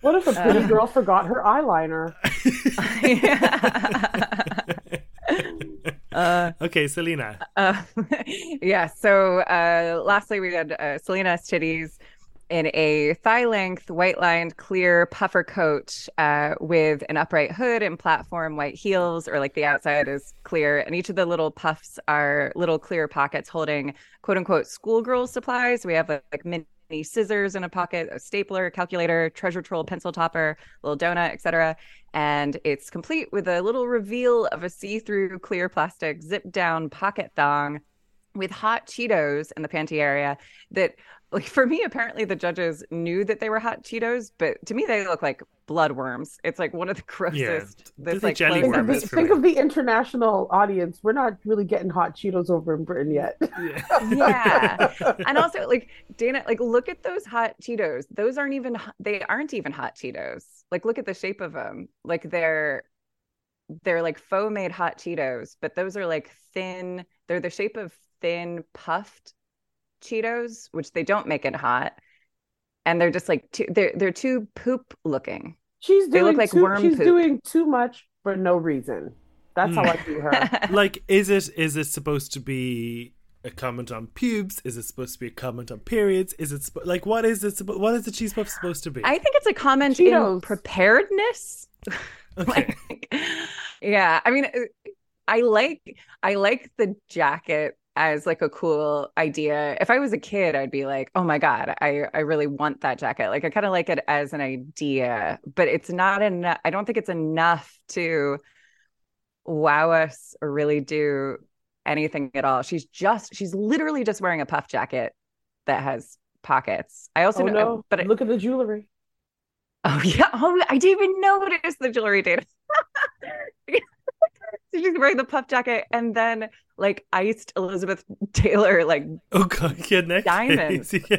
What if a pretty Uh. girl forgot her eyeliner? uh, okay, Salina. uh, yeah. So uh, lastly, we had uh, Salina EsTitties in a thigh length, white lined, clear puffer coat uh, with an upright hood and platform white heels, or like the outside is clear. And each of the little puffs are little clear pockets holding quote unquote schoolgirl supplies. We have like, mini scissors in a pocket, a stapler, calculator, treasure troll, pencil topper, little donut, etc. And it's complete with a little reveal of a see through clear plastic zip down pocket thong with hot Cheetos in the panty area that like for me apparently the judges knew that they were hot Cheetos but to me they look like blood worms it's like one of the grossest They're this like jelly Think close-up of, the, worms is- for think of the international audience. We're not really getting hot Cheetos over in Britain yet. Yeah. yeah. And also like Dana like look at those hot Cheetos. Those aren't even they aren't even hot Cheetos. Like look at the shape of them like they're they're like faux made hot Cheetos but those are like thin. They're the shape of thin puffed Cheetos which they don't make it hot and they're just like too, they're they're too poop looking She's They doing look like too, worm she's poop. doing too much for no reason. That's how I hmm. view her. like, is it is it supposed to be a comment on pubes? Is it supposed to be a comment on periods? Is it sp- like what is it? suppo- What is the cheese puff supposed to be? I think it's a comment in preparedness okay. like, yeah i mean i like i like the jacket as like a cool idea if i was a kid i'd be like oh my god i i really want that jacket like i kind of like it as an idea but it's not enough i don't think it's enough to wow us or really do anything at all she's just she's literally just wearing a puff jacket that has pockets i also Oh know no! but it, Look at the jewelry. Oh yeah. Oh, I didn't even notice the jewelry Dana. she's wearing the puff jacket and then like iced Elizabeth Taylor like Oh god, yeah, neck Diamonds. Yeah.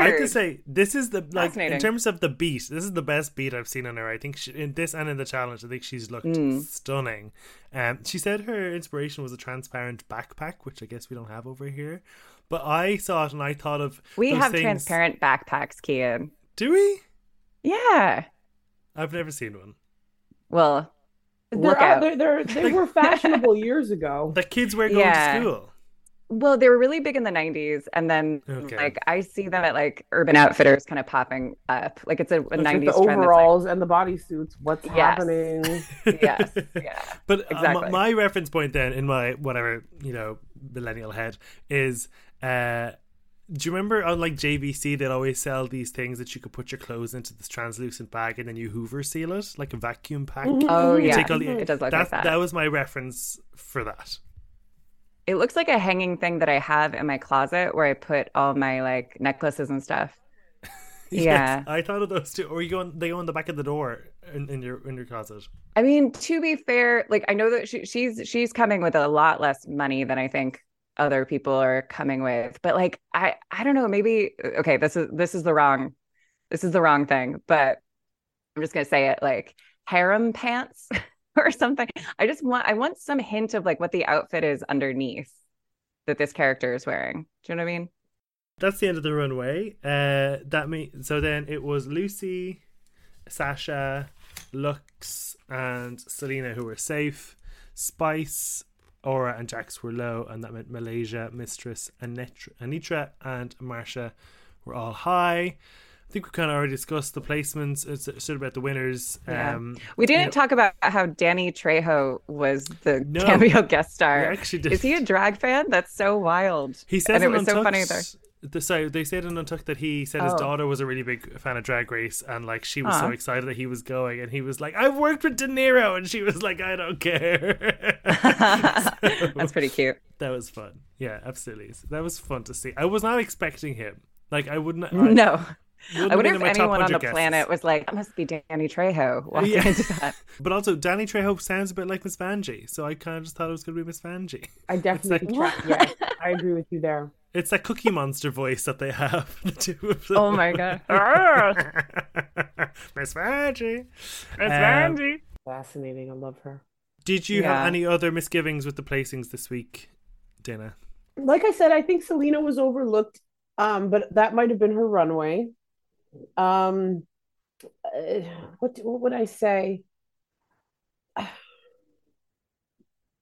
I have to say, this is the like in terms of the beat. This is the best beat I've seen on her. I think she, in this and in the challenge, I think she's looked Mm. stunning. Um, she said her inspiration was a transparent backpack, which I guess we don't have over here. But I saw it and I thought of We have things- transparent backpacks, Cian. Do we? Yeah. I've never seen one. Well, They're look out- out. they're, they're, they were fashionable years ago. The kids wear going Yeah. to school. Well, they were really big in the 90s. And then, Okay. like, I see them at like Urban Outfitters kind of popping up. Like, it's a, a With 90s the trend. overalls and the bodysuits. What's Yes. happening? That's yes. Yeah. But uh, my- Exactly. my reference point then in my whatever you know millennial head is uh do you remember on like QVC they'd always sell these things that you could put your clothes into this translucent bag and then you Hoover seal it like a vacuum pack. Mm-hmm. Oh, You yeah. take all the- It does look That's- like that. that. was my reference for that. It looks like a hanging thing that I have in my closet where I put all my like necklaces and stuff. Yes, Yeah. I thought of those too. Or you go on, they go on the back of the door in, in your in your closet. I mean, to be fair, like I know that she, she's she's coming with a lot less money than I think other people are coming with. But like I I don't know, maybe okay, this is this is the wrong this is the wrong thing, but I'm just gonna say it like harem pants or something. I just want I want some hint of like what the outfit is underneath that this character is wearing. Do you know what I mean? That's the end of the runway. Uh, that mean so then it was Loosey, Sasha, Luxx, and Salina who were safe. Spice, Aura, and Jax were low, and that meant Malaysia, Mistress, Anetra, Anetra and Marcia were all high. I think we kind of already discussed the placements. It's sort of about the winners. Yeah. Um, We didn't you know, talk about how Danny Trejo was the No. cameo guest star. actually did. Is he a drag fan? That's so wild. He says and it was so funny there. The, sorry, they said in Untucked that he said his Oh. daughter was a really big fan of Drag Race, and like she was so excited that he was going, and he was like, "I've worked with De Niro," and she was like, "I don't care." So, That's pretty cute. that was fun. Yeah, absolutely. So that was fun to see. I was not expecting him. Like I wouldn't. I, No. wouldn't I wonder if in my top anyone on the 100 guesses. planet was like, that must be Danny Trejo walking Yeah. into that. But also, Danny Trejo sounds a bit like Miss Vanjie, so I kind of just thought it was going to be Miss Vanjie. I definitely, like- tra- yeah, I agree with you there. It's that Cookie Monster voice that they have. The two of them. Oh my god. Miss Vanjie. Miss Um, Fascinating. I love her. Did you Yeah. have any other misgivings with the placings this week, Dana? Like I said, I think Salina was overlooked, um, but that might have been her runway. Um, uh, what what would I say?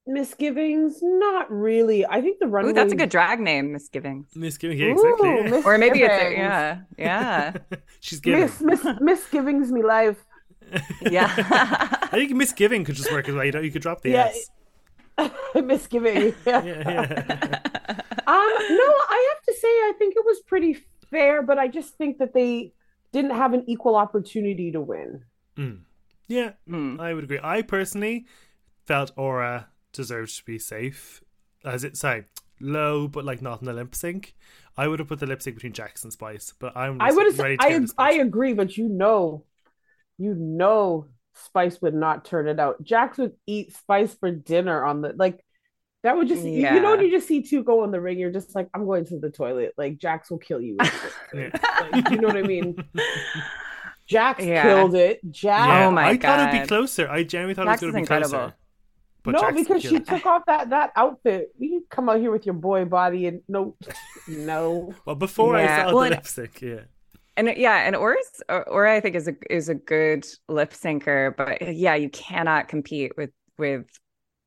Misgivings? Not really. I think the runway. Ooh, that's a good drag name, Misgivings. Misgivings, yeah, exactly. Ooh, yeah. Miss- Or maybe it's a, yeah, yeah, She's giving. Miss, miss, misgivings me life. yeah. I think misgiving could just work as well. You know, you could drop the Yeah. S. Misgiving. Yeah. Yeah, yeah. Um, no, I have to say, I think it was pretty fair, but I just think that they didn't have an equal opportunity to win. Mm. Yeah, Hmm. I would agree. I personally felt Aura deserved to be safe. As it sorry, low, but like not in the lip sync. I would have put the lip sync between Jackson Spice, but I'm I would have ready said, I, I agree, but you know, you know, Spice would not turn it out. Jax would eat Spice for dinner on the like. That would just, you- you know, when you just see two go in the ring, you're just like, I'm going to the toilet. Like, Jax will kill you. Yeah. Like, you know what I mean? Jax Yeah. killed it. Jax. Oh yeah, Oh my god, I thought it'd be closer. I genuinely thought Jax it was going to be incredible. closer. But no, Jackson because she took off that that outfit. You come out here with your boy body and no, no. Well, before Yeah. I saw Well, the and- lip sync, yeah. And yeah, and Aura's Aura I think is a is a good lip syncer, but yeah, you cannot compete with with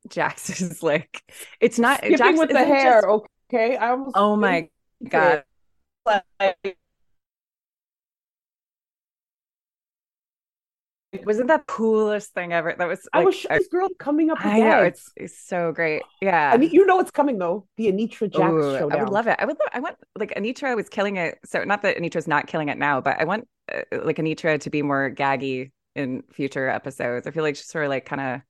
Jax's like it's not Skipping Jax with the hair. just- Okay, I almost. oh my god. Wasn't that coolest thing ever? That was I like, was shocked this girl coming up. I know it's it's so great. Yeah. I mean, you know it's coming though. The Anetra Ooh, showdown. I would love it. I would. Love, I want like Anetra was killing it. So not that Anetra's not killing it now, but I want uh, like Anetra to be more gaggy in future episodes. I feel like she's sort of like kind of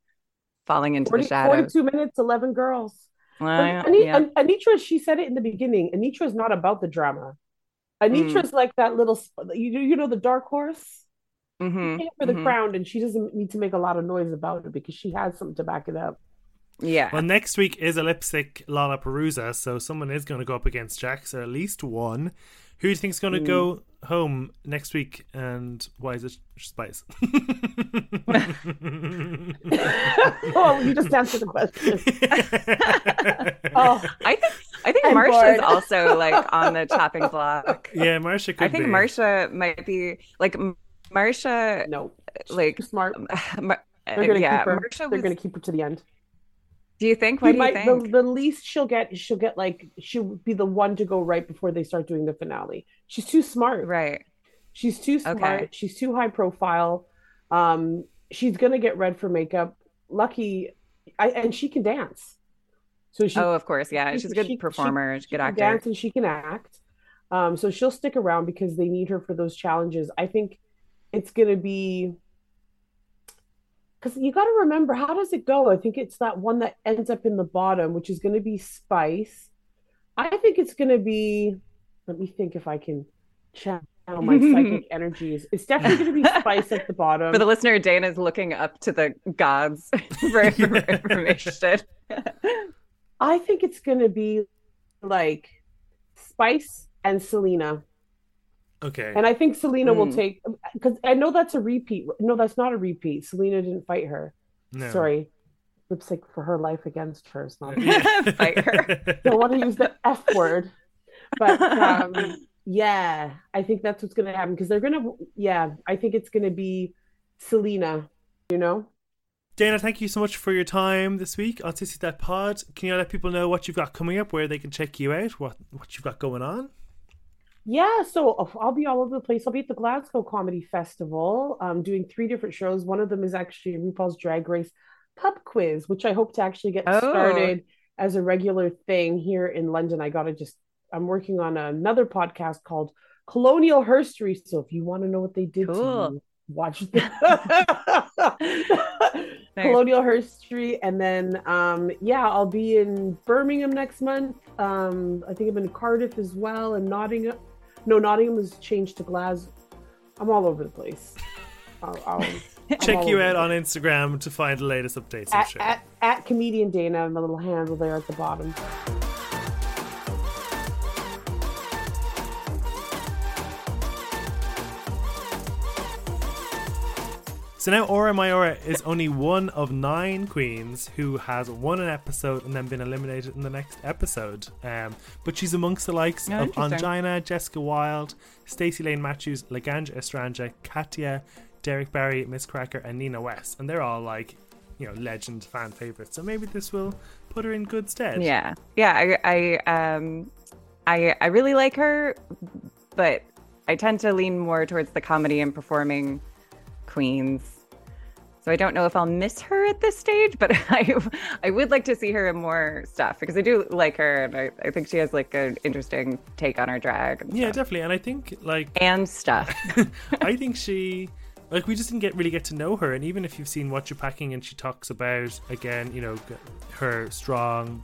falling into 40, the shadows. 42 minutes, 11 girls. Well, But yeah. An- Anetra, she said it in the beginning. Anetra is not about the drama. Anetra's like that little, you, you know, the dark horse Mhm, Hit for the mhm. crown, and she doesn't need to make a lot of noise about it because she has something to back it up. Yeah. Well, next week is a lipstick LaLaPaRUza, so someone is going to go up against Jax, or at least one. Who do you think's going to go home next week, and why is it Spice? oh, you just answered the question. oh, I think I think I'm Marcia's bored. also like on the chopping block. yeah, Marcia could I think be. Marcia might be like M- Marcia no, like too smart. Mar- They're gonna yeah, keep her. Marcia They're was, gonna keep her to the end. Do you think? What do you think? The, the least she'll get, she'll get like she'll be the one to go right before they start doing the finale. She's too smart. Right. She's too smart. Okay. She's too high profile. Um, she's gonna get red for makeup. Lucky, I and she can dance. So she, oh, of course. Yeah, she- she's a good she- performer. She's she good can actor. dance and she can act. Um, so she'll stick around because they need her for those challenges. I think it's gonna be because you got to remember how does it go? I think it's that one that ends up in the bottom, which is going to be Spice. I think it's going to be. Let me think if I can channel my psychic energies. It's definitely going to be Spice at the bottom. For the listener, Dana's looking up to the gods for information. I think it's going to be like Spice and Salina. Okay. And I think Salina will Mm. take because I know that's a repeat. No, that's not a repeat. Salina didn't fight her. No. Sorry, lipstick for her life against her. It's not. Fight her. Don't want to use the F word, but um, yeah, I think that's what's going to happen because they're going to. Yeah, I think it's going to be Salina. You know. Dana, thank you so much for your time this week on Sissy That Pod. Can you let people know what you've got coming up, where they can check you out, what what you've got going on? Yeah, so uh, I'll be all over the place. I'll be at the Glasgow Comedy Festival, um, doing three different shows. One of them is actually RuPaul's Drag Race pub quiz, which I hope to actually get Oh. started as a regular thing here in London. I gotta just, I'm working on another podcast called Colonial Herstory. So if you want to know what they did Cool. to you, watch the Colonial Herstory, and then um, yeah, I'll be in Birmingham next month. Um, I think I'm in Cardiff as well, and Nottingham. No, Nottingham has changed to Glasgow. I'm all over the place. I'll, I'll, Check you out on Instagram to find the latest updates. At, at, at comedian Dana, my little handle there at the bottom. So now Aura Mayari is only one of nine queens who has won an episode and then been eliminated in the next episode. Um, but she's amongst the likes Oh, of. Ongina, Jessica Wild, Stacey Lane Matthews, Laganja Estranja, Katya, Derrick Barry, Miz Cracker, and Nina West, and they're all like, you know, legend fan favorites. So maybe this will put her in good stead. Yeah, yeah. I, I, um, I, I really like her, but I tend to lean more towards the comedy and performing queens. So I don't know if I'll miss her at this stage, but I, I would like to see her in more stuff because I do like her, and I, I think she has like an interesting take on her drag. Yeah, stuff. definitely. And I think like and stuff. I think she like we just didn't get really get to know her and even if you've seen what you're packing and she talks about again you know her strong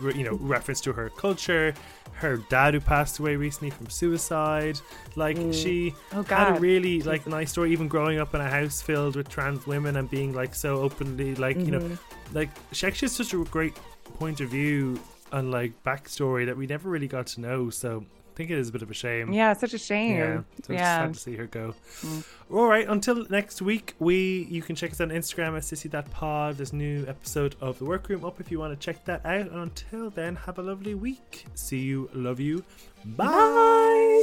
you know reference to her culture her dad who passed away recently from suicide. Like mm. she Oh, had a really like nice story even growing up in a house filled with trans women and being like so openly like you know mm-hmm. like she actually has such a great point of view and like backstory that we never really got to know. So I think it is a bit of a shame yeah, such a shame. yeah, so yeah. sad to see her go. Mm. All right, until next week, we you can check us on Instagram at Sissy That Pod. There's a new episode of the Workroom up if you want to check that out. And until then, have a lovely week. See you, love you, bye.